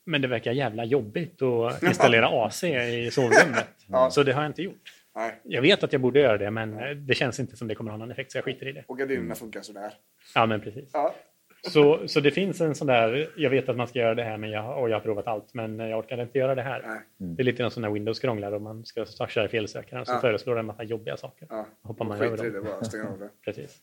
men det verkar jävla jobbigt att installera AC i sovrummet. Ja. Så det har jag inte gjort. Nej. Jag vet att jag borde göra det, men eh, det känns inte som det kommer ha någon effekt, så jag skiter i det. Och gardinerna funkar sådär. Ja, men precis. Ja, Så, så det finns en sån där, jag vet att man ska göra det här men jag, och jag har provat allt men jag orkar inte göra det här. nej. Det är lite grann som när Windows krånglar och man ska köra felsökaren så Ja. föreslår den en massa jobbiga saker. Ja. Hoppar man över dem. bara, stänger av det. Precis.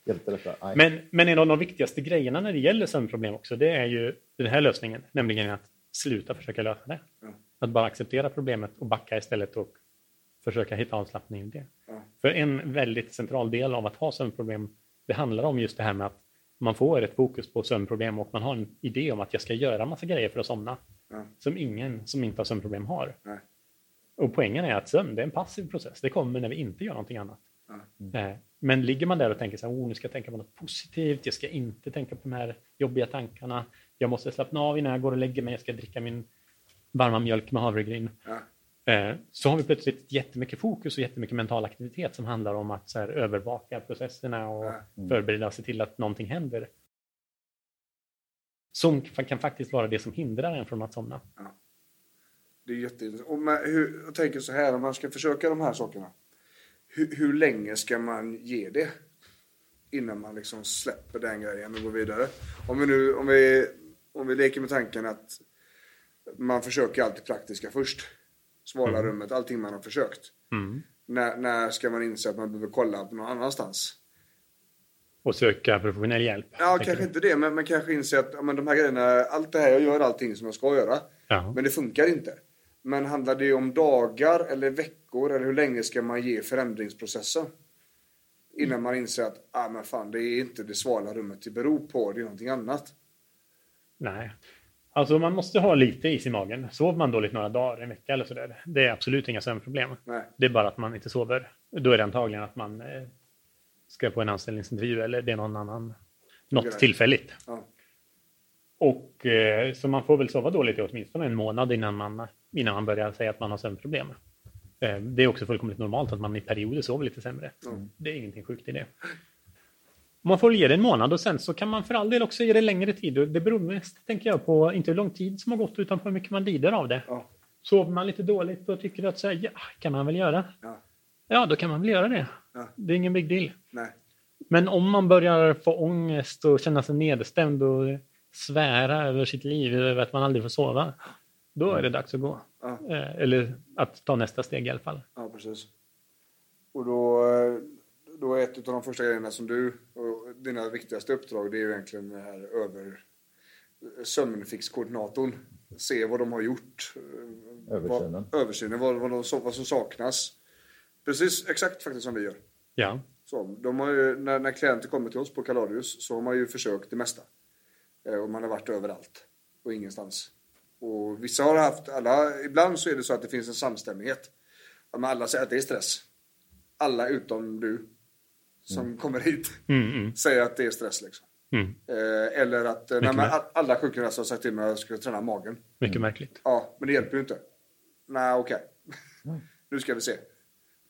Men, men en av de viktigaste grejerna när det gäller sömnproblem också, det är ju den här lösningen, nämligen att sluta försöka lösa det. Ja. Att bara acceptera problemet och backa istället och försöka hitta avslappning i det. Ja. För en väldigt central del av att ha sömnproblem, det handlar om just det här med att man får ett fokus på sömnproblem och man har en idé om att jag ska göra massa grejer för att somna. Ja. Som ingen som inte har sömnproblem har. Nej. Och poängen är att sömn det är en passiv process. Det kommer när vi inte gör någonting annat. Ja. Eh, Men ligger man där och tänker så här, oh, nu ska jag tänka på något positivt, jag ska inte tänka på de här jobbiga tankarna, jag måste slappna av innan jag går och lägger mig, jag ska dricka min varma mjölk med havregryn. Ja. Eh, Så har vi plötsligt jättemycket fokus och jättemycket mental aktivitet som handlar om att här, övervaka processerna och Ja. förbereda sig till att någonting händer. Som kan faktiskt vara det som hindrar en från att somna. Det är jätteintressant. Och man, hur, jag tänker så här, om man ska försöka de här sakerna. Hur, hur länge ska man ge det? Innan man liksom släpper den grejen och går vidare. Om vi nu, om vi, om vi leker med tanken att man försöker alltid praktiska först. Svala rummet, allting man har försökt. När, när ska man inse att man behöver kolla på någon annanstans? Och söka professionell hjälp. Ja, kanske du? inte det, men, men kanske inse att men de här grejerna, allt det här, jag gör allting som jag ska göra. Ja. Men det funkar inte. Men handlar det om dagar eller veckor eller hur länge ska man ge förändringsprocessen? Innan man inser att ah, men fan, det är inte det svala rummet det beror på, det är någonting annat. Nej. Alltså man måste ha lite is i magen. Sover man dåligt några dagar, en vecka eller sådär, det är absolut inga sömnproblem. Nej. Det är bara att man inte sover. Då är det antagligen att man eh, ska på en anställningsintervju eller det är någon annan, något Grej. tillfälligt. Ja. Och eh, så man får väl sova dåligt i åtminstone en månad innan man, innan man börjar säga att man har sömnproblem. Eh, det är också fullkomligt normalt att man i perioder sover lite sämre. Det är ingenting sjukt i det. Man får ge det en månad och sen så kan man för all del också ge det längre tid. Det beror mest, tänker jag, på inte hur lång tid som har gått utan på hur mycket man lider av det. Ja. Sover man lite dåligt och tycker att så här, ja, kan man väl göra. Ja. Ja, då kan man väl göra det. Ja. Det är ingen big deal. Nej. Men om man börjar få ångest och känna sig nedstämd och svära över sitt liv, över att man aldrig får sova, då är det dags att gå. Ja. Eh, Eller att ta nästa steg i alla fall. Ja, precis. Och då, eh, då är ett av de första grejerna som du dina viktigaste uppdrag det är ju egentligen det här över sömnfixkoordinatorn. Se vad de har gjort. eh, Översynen. Vad, översynen, vad, vad, de, vad som saknas. Precis, exakt faktiskt som vi gör. Ja, Så, de har ju, när, när klienter kommer till oss på Kaladius så har man ju försökt det mesta. Eh, och man har varit överallt och ingenstans. Och vissa har haft, alla, ibland så är det så att det finns en samstämmighet. Men alla säger att det är stress. Alla utom du som kommer hit mm, mm, säger att det är stress liksom. mm. Eh, eller att eh, nej, men, alla sjukgymnaster har sagt till mig att jag ska träna magen. mycket märkligt. Ja, men det hjälper ju inte. Nej, okej. nu ska vi se.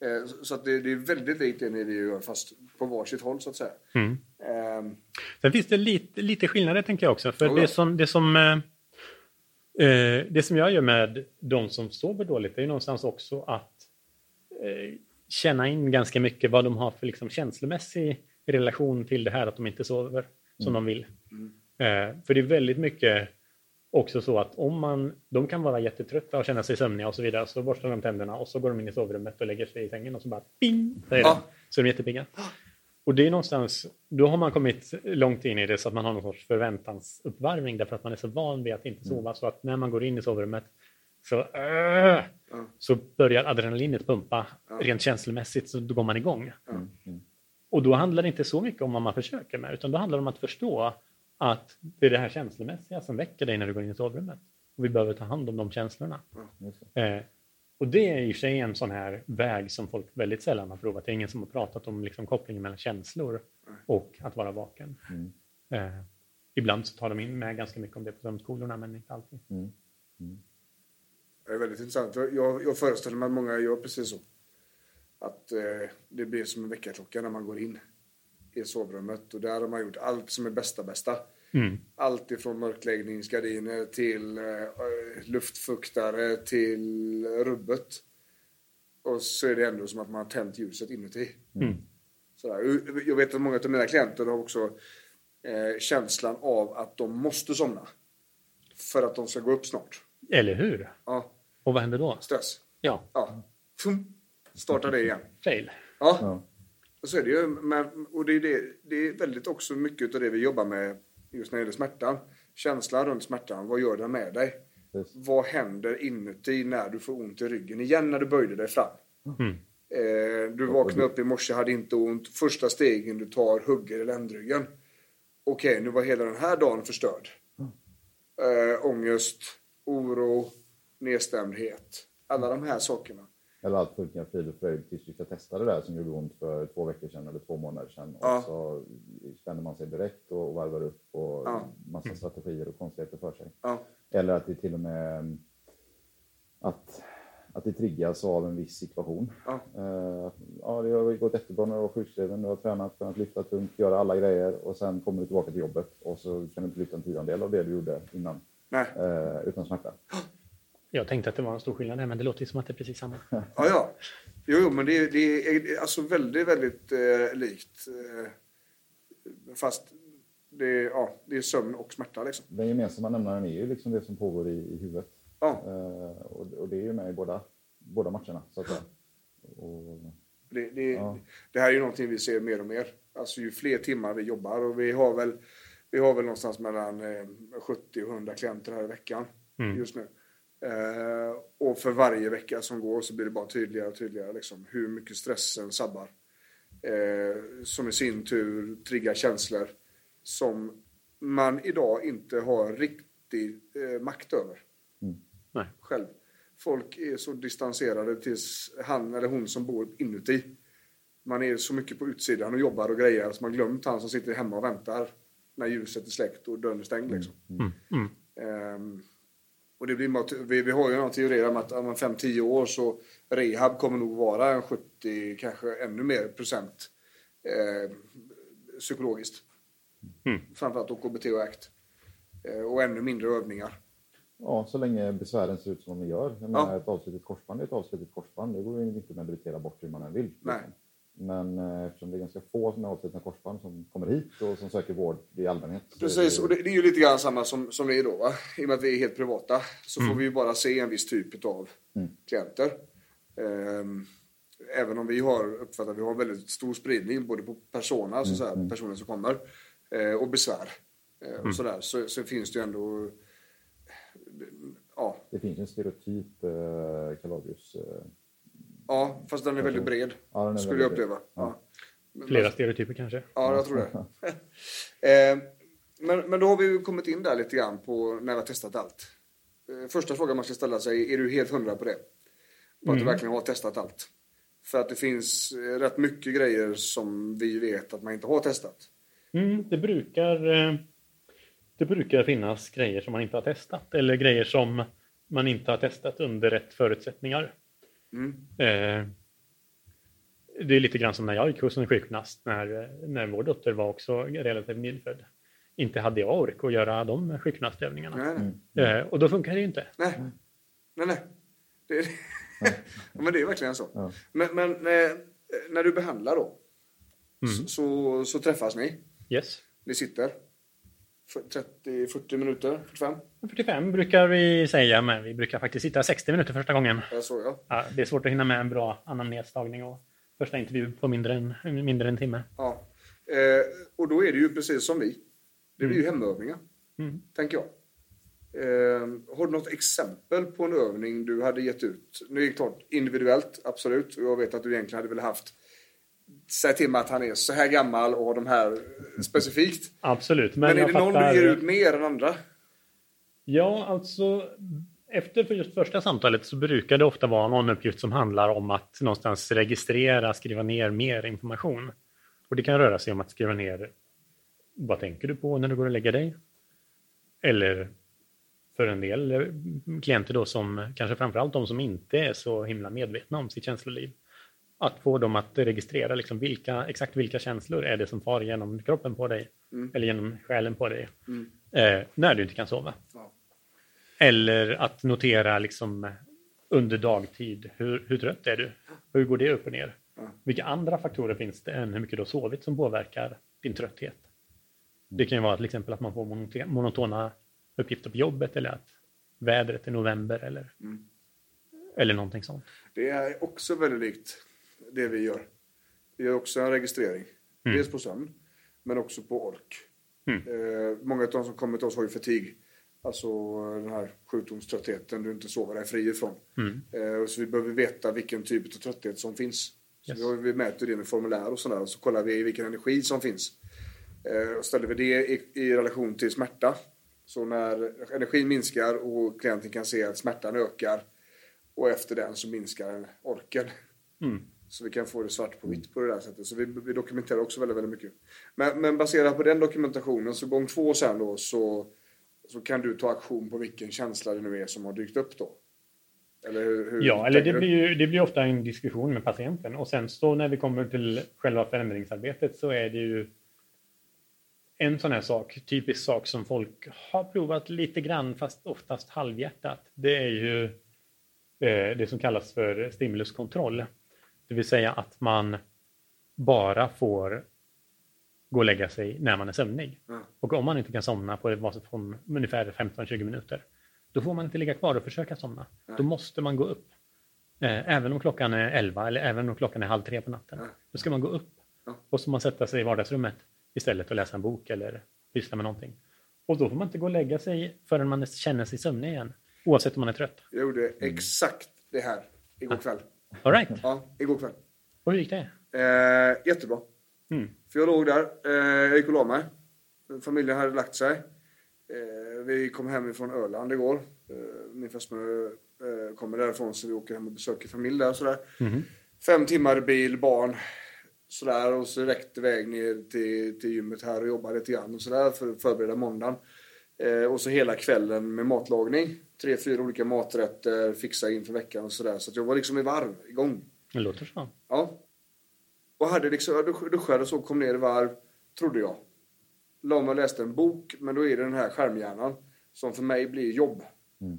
Eh, så- så att det, det är väldigt likt det ni gör fast på varsitt håll så att säga. Mm. Ehm, Sen finns det lite, lite skillnader tänker jag också. För ja. det som, det, som, eh, eh, det som jag gör med de som sover dåligt är ju någonstans också att eh, känna in ganska mycket vad de har för liksom, känslomässig relation till det här att de inte sover som de vill. Eh, för det är väldigt mycket också så att om man, de kan vara jättetrötta och känna sig sömniga och så vidare, så borstar de tänderna och så går de in i sovrummet och lägger sig i sängen och så bara ping, så är, Ja. det. Så är de jättepigga. Och det är någonstans, då har man kommit långt in i det så att man har någon sorts förväntansuppvärmning därför att man är så van vid att inte sova så att när man går in i sovrummet så, äh, så börjar adrenalinet pumpa rent känslomässigt så då går man igång. Och då handlar det inte så mycket om vad man försöker med utan då handlar det om att förstå att det är det här känslomässiga som väcker dig när du går in i sovrummet. Och vi behöver ta hand om de känslorna. Eh, och det är i och för sig en sån här väg som folk väldigt sällan har provat. Det är ingen som har pratat om liksom, kopplingen mellan känslor och att vara vaken. Mm. Eh, ibland så tar de in med ganska mycket om det på sömnskolorna, men inte alltid. Mm. Det är väldigt intressant. Jag, jag föreställer mig att många gör precis så. Att eh, det blir som en väckarklocka när man går in i sovrummet. Och där har man gjort allt som är bästa bästa. Mm. Allt ifrån mörkläggningsgardiner till eh, luftfuktare till rubbet. Och så är det ändå som att man har tänt ljuset inuti. Mm. Sådär. Jag vet att många av mina klienter har också eh, känslan av att de måste somna. För att de ska gå upp snart. Eller hur? Ja, Och vad händer då? stress. Ja, Ja. Fum. Starta det igen. fail. Ja, Ja. och så är det ju. Men, och det är, det, det är väldigt också mycket av det vi jobbar med just när det gäller smärtan. Känslan runt smärtan. Vad gör den med dig? Precis. Vad händer inuti när du får ont i ryggen igen när du böjde dig fram? Mm. Eh, du vaknade upp i morse, hade inte ont. Första stegen du tar hugger i ländryggen. Okej, nu var hela den här dagen förstörd. Eh, ångest oro, nedstämdhet. Alla de här sakerna. Eller allt funkar frid och fröjd tills vi ska testa det där som gjorde ont för två veckor sedan eller två månader sedan. Ja. Och så spänner man sig direkt och varvar upp och Ja. massa strategier och konstigheter för sig. Ja. Eller att det till och med mm, att, att det triggas av en viss situation. Ja. Eh, ja, det har gått jättebra när du var sjukskriven, du har tränat, kunnat lyfta tungt, göra alla grejer och sen kommer du tillbaka till jobbet och så kan du inte lyfta en tiondel av det du gjorde innan. Nej. Eh, utan smärta. Jag tänkte att det var en stor skillnad där, men det låter som att det är precis samma. Ja, ja. Jo, jo men det, det är alltså väldigt, väldigt eh, likt. Eh, fast det, ja, det är sömn och smärta liksom. Den gemensamma nämnaren är ju liksom det som pågår i, i huvudet. Ja. Eh, och, och det är ju med i båda, båda matcherna. Så att. Och, Det, det, Ja. det här är ju någonting vi ser mer och mer. Alltså ju fler timmar vi jobbar och vi har väl, vi har väl någonstans mellan eh, 70 och 100 klienter här i veckan just nu. Eh, och för varje vecka som går så blir det bara tydligare och tydligare liksom, hur mycket stressen sabbar. Eh, som i sin tur triggar känslor som man idag inte har riktig eh, makt över Nej. själv. Folk är så distanserade tills han eller hon som bor inuti. Man är så mycket på utsidan och jobbar och grejer så man glömt han som sitter hemma och väntar när ljuset är släckt och dörren är stängd. Liksom. Ehm, och det blir, vi, vi har ju någon teori om att om 5-10 år så rehab kommer nog vara en 70, kanske ännu mer procent eh, psykologiskt. Framförallt OKBT och ACT. Eh, och ännu mindre övningar. ja, så länge besvären ser ut som de gör. Jag Ja. menar, Ett avslutet korsband är ett avslutet korsband. Det går ju inte att meditera bort hur man än vill. liksom. Nej. Men eh, eftersom det är ganska få som har avslutna korsband som kommer hit och som söker vård i allmänhet. är Precis, det- och det, det är ju lite grann samma som, som vi är då. Va? I och med att vi är helt privata så får vi ju bara se en viss typ av klienter. Ehm, även om vi har uppfattat att vi har väldigt stor spridning både på persona, så att säga, personer som kommer, eh, och besvär. Eh, och sådär, så, så finns det ju ändå... Ja, Det finns en stereotyp eh, Kaladius. Eh, ja, fast den är väldigt bred, Ja, den är skulle väldigt jag uppleva. Ja. Men- Flera stereotyper kanske. Ja, jag tror det. eh, men, men då har vi ju kommit in där lite grann på när vi har testat allt. Eh, första frågan man ska ställa sig, är du helt hundra på det? På att du verkligen har testat allt? För att det finns eh, rätt mycket grejer som vi vet att man inte har testat. Mm, det, brukar, eh, det brukar finnas grejer som man inte har testat eller grejer som man inte har testat under rätt förutsättningar. Eh, det är lite grann som när jag gick hos en sjukgymnast när, när vår dotter var också relativt nyfödd. Inte hade jag ork att göra de sjukgymnastövningarna. Nej, nej. Eh, och då funkar det ju inte. Nej, nej. nej. Det, är- ja, men det är verkligen så. Ja. Men, men eh, när du behandlar då, så, så, så träffas ni. Yes. Ni sitter. 30-40 minuter, 45. 45 brukar vi säga, men vi brukar faktiskt sitta 60 minuter första gången. Jag såg jag. Ja, det är svårt att hinna med en bra anamnestagning och första intervju på mindre än, mindre än en timme. Ja. Eh, och då är det ju precis som vi. Det blir ju hemövningar, tänker jag. Eh, har du något exempel på en övning du hade gett ut? Nu är det klart individuellt, absolut. Och jag vet att du egentligen hade velat haft Säg till mig att han är så här gammal och de här specifikt. Absolut. Men, Men, är det någon fattar- du ger ut mer än andra? Ja, alltså efter för just första samtalet så brukar det ofta vara någon uppgift som handlar om att någonstans registrera, skriva ner mer information. Och det kan röra sig om att skriva ner vad tänker du på när du går och lägger dig? Eller för en del klienter då som kanske framförallt de som inte är så himla medvetna om sitt känsloliv. Att få dem att registrera liksom vilka, exakt vilka känslor är det som far genom kroppen på dig. Eller genom själen på dig. Eh, när du inte kan sova. Ja. Eller att notera liksom under dagtid, hur, hur trött är du? Hur går det upp och ner? Vilka andra faktorer finns det än hur mycket du har sovit som påverkar din trötthet? Det kan ju vara till exempel att man får monotona uppgifter på jobbet eller att vädret är november eller, eller någonting sånt. Det är också väldigt likt det vi gör. Vi gör också en registrering. Dels på sömn, men också på ork. Eh, många av de som kommer till oss har ju fatig. Alltså den här sjukdomströttheten du inte sover dig fri ifrån. Eh, så vi behöver veta vilken typ av trötthet som finns. Så Yes. vi mäter det med formulär och sådär. Och så kollar vi vilken energi som finns. Eh, och ställer vi det i, i relation till smärta Så när energin minskar och klienten kan se att smärtan ökar och efter den så minskar orken. Mm. Så vi kan få det svart på vitt på det där sättet. Så vi, vi dokumenterar också väldigt, väldigt mycket. Men, men baserat på den dokumentationen, så gång två sen då så, så kan du ta aktion på vilken känsla det nu är som har dykt upp då. Eller hur, hur Ja, eller det du? blir, ju, det blir ofta en diskussion med patienten och sen så när vi kommer till själva förändringsarbetet så är det ju en sån här sak, typisk sak som folk har provat lite grann fast oftast halvhjärtat. Det är ju eh, det som kallas för stimuluskontroll. Det vill säga att man bara får gå och lägga sig när man är sömnig. Ja. Och om man inte kan somna på vad som får ungefär 15-20 minuter, då får man inte ligga kvar och försöka somna. Då måste man gå upp. Eh, även om klockan är 11 eller även om klockan är halv tre på natten. Då ska man gå upp. Och så man sätta sig i vardagsrummet istället och läsa en bok eller pyssla med någonting. Och då får man inte gå och lägga sig förrän man känner sig sömnig igen. Oavsett om man är trött. Jag gjorde exakt det här igår kväll. All right. Ja, igår kväll. Och hur gick det? Eh, jättebra. Mm. För jag låg där, eh, jag gick och la mig. Familjen hade lagt sig. Eh, vi kom hem från Öland igår. Eh, min fästmö eh, kommer därifrån så vi åker hem och besöker familj där. Sådär. Fem timmar bil, barn. Sådär, och så direkt iväg ner till, till gymmet här och jobba lite grann och sådär för att förbereda måndagen. Eh, och så hela kvällen med matlagning. Tre, fyra olika maträtter, fixa inför veckan och sådär. Så att jag var liksom i varv, igång. Det låter så. Ja. Och hade liksom, jag dusch- duschade och så, kom ner i varv, trodde jag. La mig och läste en bok, men då är det den här skärmhjärnan som för mig blir jobb.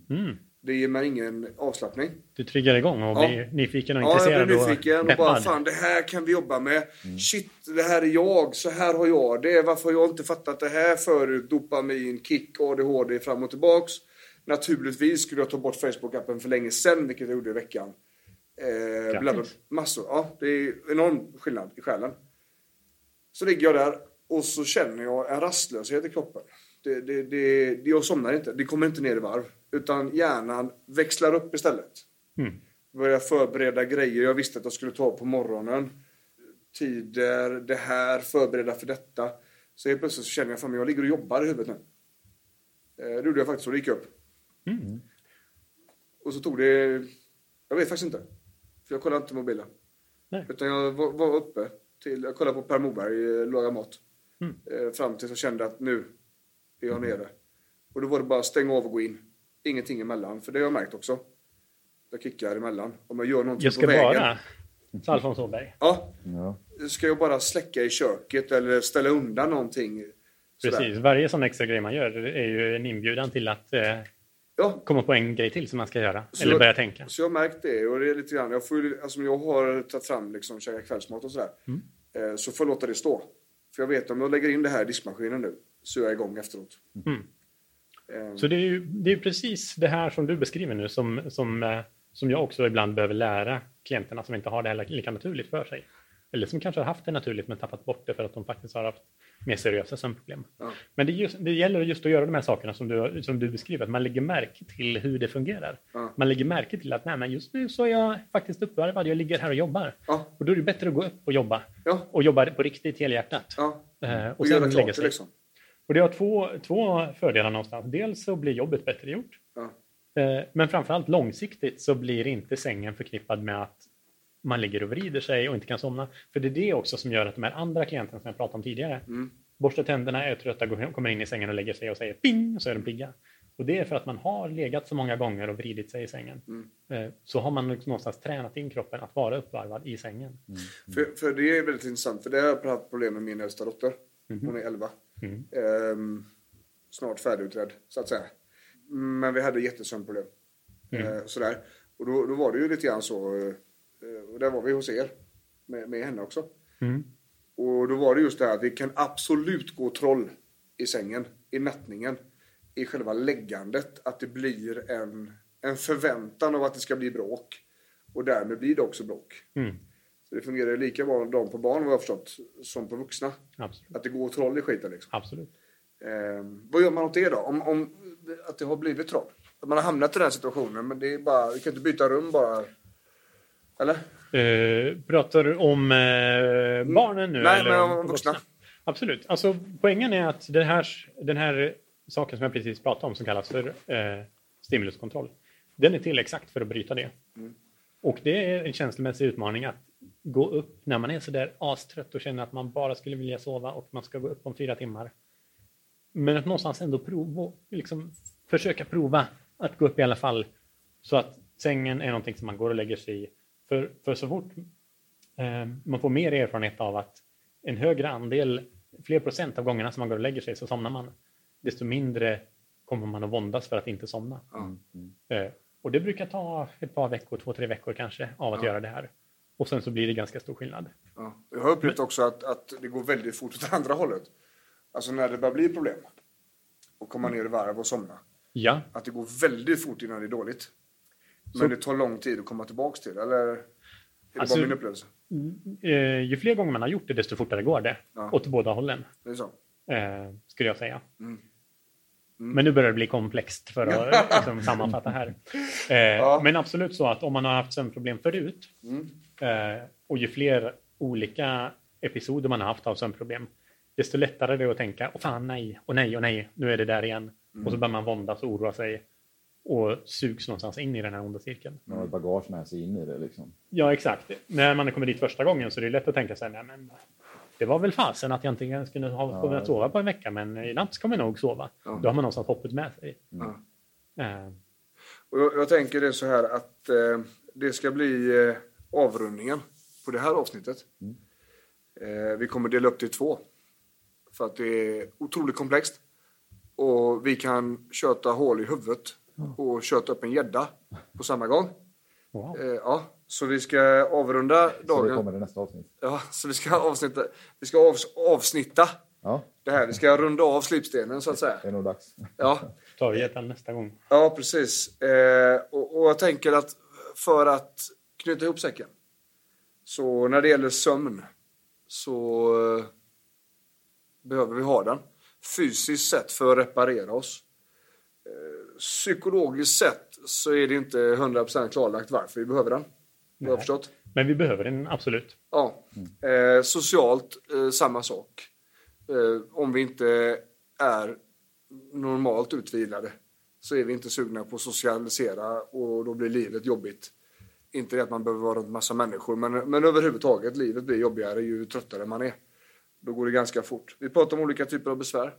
Mm. Det ger mig ingen avslappning. Du triggar igång och Ja. blir nyfiken och Ja, jag intresserad blev nyfiken och bara peppad. fan det här kan vi jobba med. Shit, det här är jag, så här har jag det. Varför har jag inte fattat det här förut? Dopamin, kick, ADHD fram och tillbaks. Naturligtvis skulle jag ta bort Facebook-appen för länge sedan, vilket jag gjorde i veckan. Eh, massor. Ja, det är enorm skillnad i själen. Så ligger jag där och så känner jag en rastlöshet i kroppen. Det, det, det, det, jag somnar inte, det kommer inte ner i varv. Utan hjärnan växlar upp istället. Mm. Börjar förbereda grejer jag visste att jag skulle ta på morgonen. Tider, det här, förbereda för detta. Så helt plötsligt så känner jag fan jag ligger och jobbar i huvudet nu. Eh, Det gjorde jag faktiskt och det gick upp. Mm. Och så tog det, jag vet faktiskt inte. För jag kollade inte mobilen. Nej. Utan jag var, var uppe till, jag kollade på Per Morberg eh, laga mat. Mm. Eh, Fram tills jag kände att nu är jag nere. Och då var det bara att stänga av och gå in. Ingenting emellan, för det har jag märkt också. Jag kickar emellan. Om jag gör någonting Jag ska på vägen. bara... Så Alfons Åberg. Ja, Ja. ska jag bara släcka i köket eller ställa undan någonting. sådär. Precis. Varje sån extra grej man gör är ju en inbjudan till att eh, Ja, komma på en grej till som man ska göra. Så eller jag- börja tänka. Så jag har märkt det och det är lite grann, jag, får, alltså, jag har tagit fram liksom käka kvällsmat och sådär. Mm. Eh, så får jag låta det stå. För jag vet om jag lägger in det här i diskmaskinen nu så är jag igång efteråt. Mm. Eh, Så det är ju det är precis det här som du beskriver nu som, som, eh, som jag också ibland behöver lära klienterna som inte har det här lika naturligt för sig. Eller som kanske har haft det naturligt men tappat bort det för att de faktiskt har haft mer seriösa sömnproblem. Ja. Men det, just, det gäller just att göra de här sakerna som du, som du beskriver, att man lägger märke till hur det fungerar. Ja. Man lägger märke till att nej, men just nu så är jag faktiskt uppvarvad, jag ligger här och jobbar. Ja. Och då är det bättre att gå upp och jobba. Och jobba på riktigt helhjärtat. ja. Eh, och Och sen göra klart det sig. liksom. Och det har två, två fördelar någonstans. Dels så blir jobbet bättre gjort. Ja. Eh, Men framförallt långsiktigt så blir inte sängen förknippad med att man ligger och vrider sig och inte kan somna. För det är det också som gör att de här andra klienterna som jag pratade om tidigare, Mm. borstar tänderna, är trötta, kommer in i sängen och lägger sig och säger ping, och så är de pigga. Och det är för att man har legat så många gånger och vridit sig i sängen. Mm. Eh, Så har man liksom någonstans tränat in kroppen att vara uppvarvad i sängen. För, för det är väldigt intressant, för det har jag haft problem med min äldsta dotter. Hon är 11. Mm. Ehm, snart färdigutredd, så att säga. Men vi hade jättesömnproblem. Eh, sådär. Och då, då var det ju lite grann så, eh, och där var vi hos er, med, med henne också. Mm. Och då var det just det här att vi kan absolut gå troll i sängen, i nattningen, i själva läggandet. Att det blir en, en förväntan av att det ska bli bråk. Och därmed blir det också bråk. Mm. Det fungerar lika bra de på barn vad jag förstått, som på vuxna. Absolut. Att det går troll i skiten liksom. Absolut. Eh, vad gör man åt det då? Om, om att det har blivit troll? Att man har hamnat i den här situationen, men det är bara, vi kan inte byta rum bara. Eller? Eh, pratar du om eh, barnen nu? Nej, eller men om vuxna. Absolut. Alltså, poängen är att det här, den här saken som jag precis pratade om som kallas för eh, stimuluskontroll. Den är till exakt för att bryta det. Och det är en känslomässig utmaning att gå upp när man är sådär astrött och känner att man bara skulle vilja sova och man ska gå upp om fyra timmar. Men att någonstans ändå prova, liksom försöka prova att gå upp i alla fall så att sängen är någonting som man går och lägger sig i. För, för så fort eh, man får mer erfarenhet av att en högre andel, fler procent av gångerna som man går och lägger sig så somnar man, desto mindre kommer man att våndas för att inte somna. Eh, och det brukar ta ett par veckor, två, tre veckor kanske, av att göra det här. Och sen så blir det ganska stor skillnad. Ja. Jag har upplevt också att, att det går väldigt fort åt andra hållet. Alltså när det börjar bli problem och komma ner i varv och somna. Ja, Att det går väldigt fort innan det är dåligt. Men det tar lång tid att komma tillbaks till eller? Är det Alltså- bara min upplevelse? eh, ju fler gånger man har gjort det, desto fortare går det. Ja. Åt båda hållen, Det är så? eh, skulle jag säga. Mm. Men nu börjar det bli komplext för att liksom, sammanfatta här. Eh, Men absolut så att om man har haft sömnproblem förut Mm. Eh, och ju fler olika episoder man har haft av sömnproblem, desto lättare är det att tänka, åh fan nej, och nej, och nej, nu är det där igen. Mm. Och så börjar man våndas och oroa sig och sugs någonstans in i den här onda cirkeln. Man har ett bagage med sig in i det liksom. Ja, exakt. När man kommer dit första gången så är det lätt att tänka sig, nej men det var väl fasen att jag inte ens kunde ha kunnat sova på en vecka, men i natt ska man nog sova. Då har man någonstans hoppet med sig. Ja. Eh, Och jag, jag tänker det så här att eh, det ska bli eh, avrundningen på det här avsnittet. Eh, vi kommer dela upp det i två. För att det är otroligt komplext. Och vi kan köta hål i huvudet och köta upp en gädda på samma gång. wow. Eh, ja, så vi ska avrunda Så det dagen. kommer i nästa avsnitt. Ja, så vi ska avsnitta, vi ska avs, avsnitta Ja, det här. Vi ska runda av slipstenen så att säga. det är nog dags. Ja, tar vi det nästa gång. Ja, precis. Eh, och, och jag tänker att för att knyta ihop säcken. Så när det gäller sömn så eh, behöver vi ha den. Fysiskt sett för att reparera oss. Eh, psykologiskt sett så är det inte 100% klarlagt varför vi behöver den. Jag har förstått. Men vi behöver den absolut. Ja. Eh, socialt, eh, samma sak. Eh, om vi inte är normalt utvilade så är vi inte sugna på att socialisera och då blir livet jobbigt. Inte det att man behöver vara runt massa människor, men, men överhuvudtaget, livet blir jobbigare ju tröttare man är. Då går det ganska fort. Vi pratade om olika typer av besvär.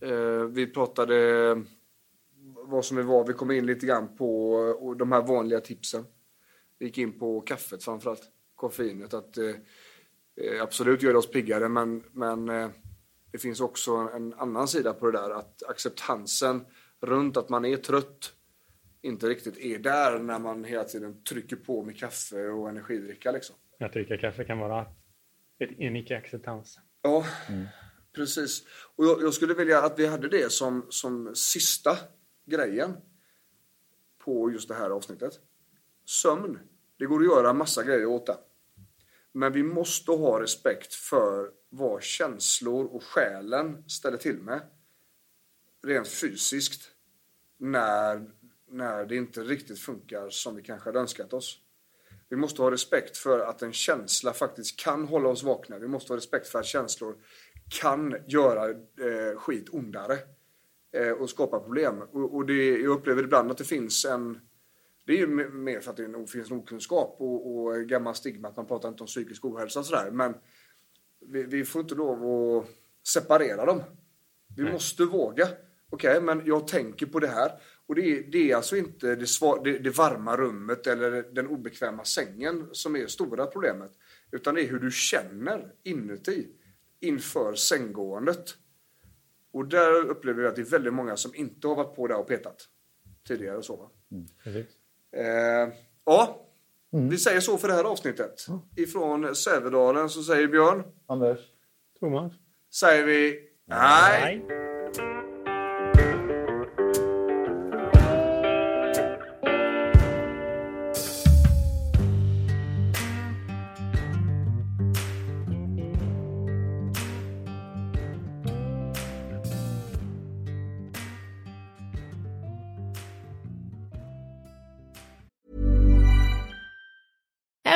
Eh, vi pratade vad som är vad. Vi kom in lite grann på de här vanliga tipsen. Vi gick in på kaffet framförallt, koffeinet. Att eh, eh, absolut gör det oss piggare, men, men eh, det finns också en annan sida på det där. Att acceptansen runt att man är trött inte riktigt är där när man hela tiden trycker på med kaffe och energidricka. Liksom. Jag tycker kaffe kan vara ett, en icke-acceptans. Ja, precis. Och jag, jag skulle vilja att vi hade det som, som sista grejen på just det här avsnittet. Sömn. Det går att göra massa grejer åt den. Men vi måste ha respekt för vad känslor och själen ställer till med. Rent fysiskt. När, när det inte riktigt funkar som vi kanske hade önskat oss. Vi måste ha respekt för att en känsla faktiskt kan hålla oss vakna. Vi måste ha respekt för att känslor kan göra eh, skit ondare eh, och skapa problem. Och, och det, jag upplever ibland att det finns en... Det är ju me- mer för att det finns en okunskap och, och gammal stigma att man pratar inte om psykisk ohälsa och sådär. Men vi, vi får inte lov att separera dem. Vi måste våga. Okej, men jag tänker på det här. Och det är, det är alltså inte det, sva, det, det varma rummet eller den obekväma sängen som är det stora problemet. Utan det är hur du känner inuti inför sänggåendet. Och där upplever vi att det är väldigt många som inte har varit på där och petat tidigare och så. Va? Precis. Eh, ja, vi säger så för det här avsnittet. Ifrån Sävedalen så säger Björn, Anders? Thomas? säger vi nej.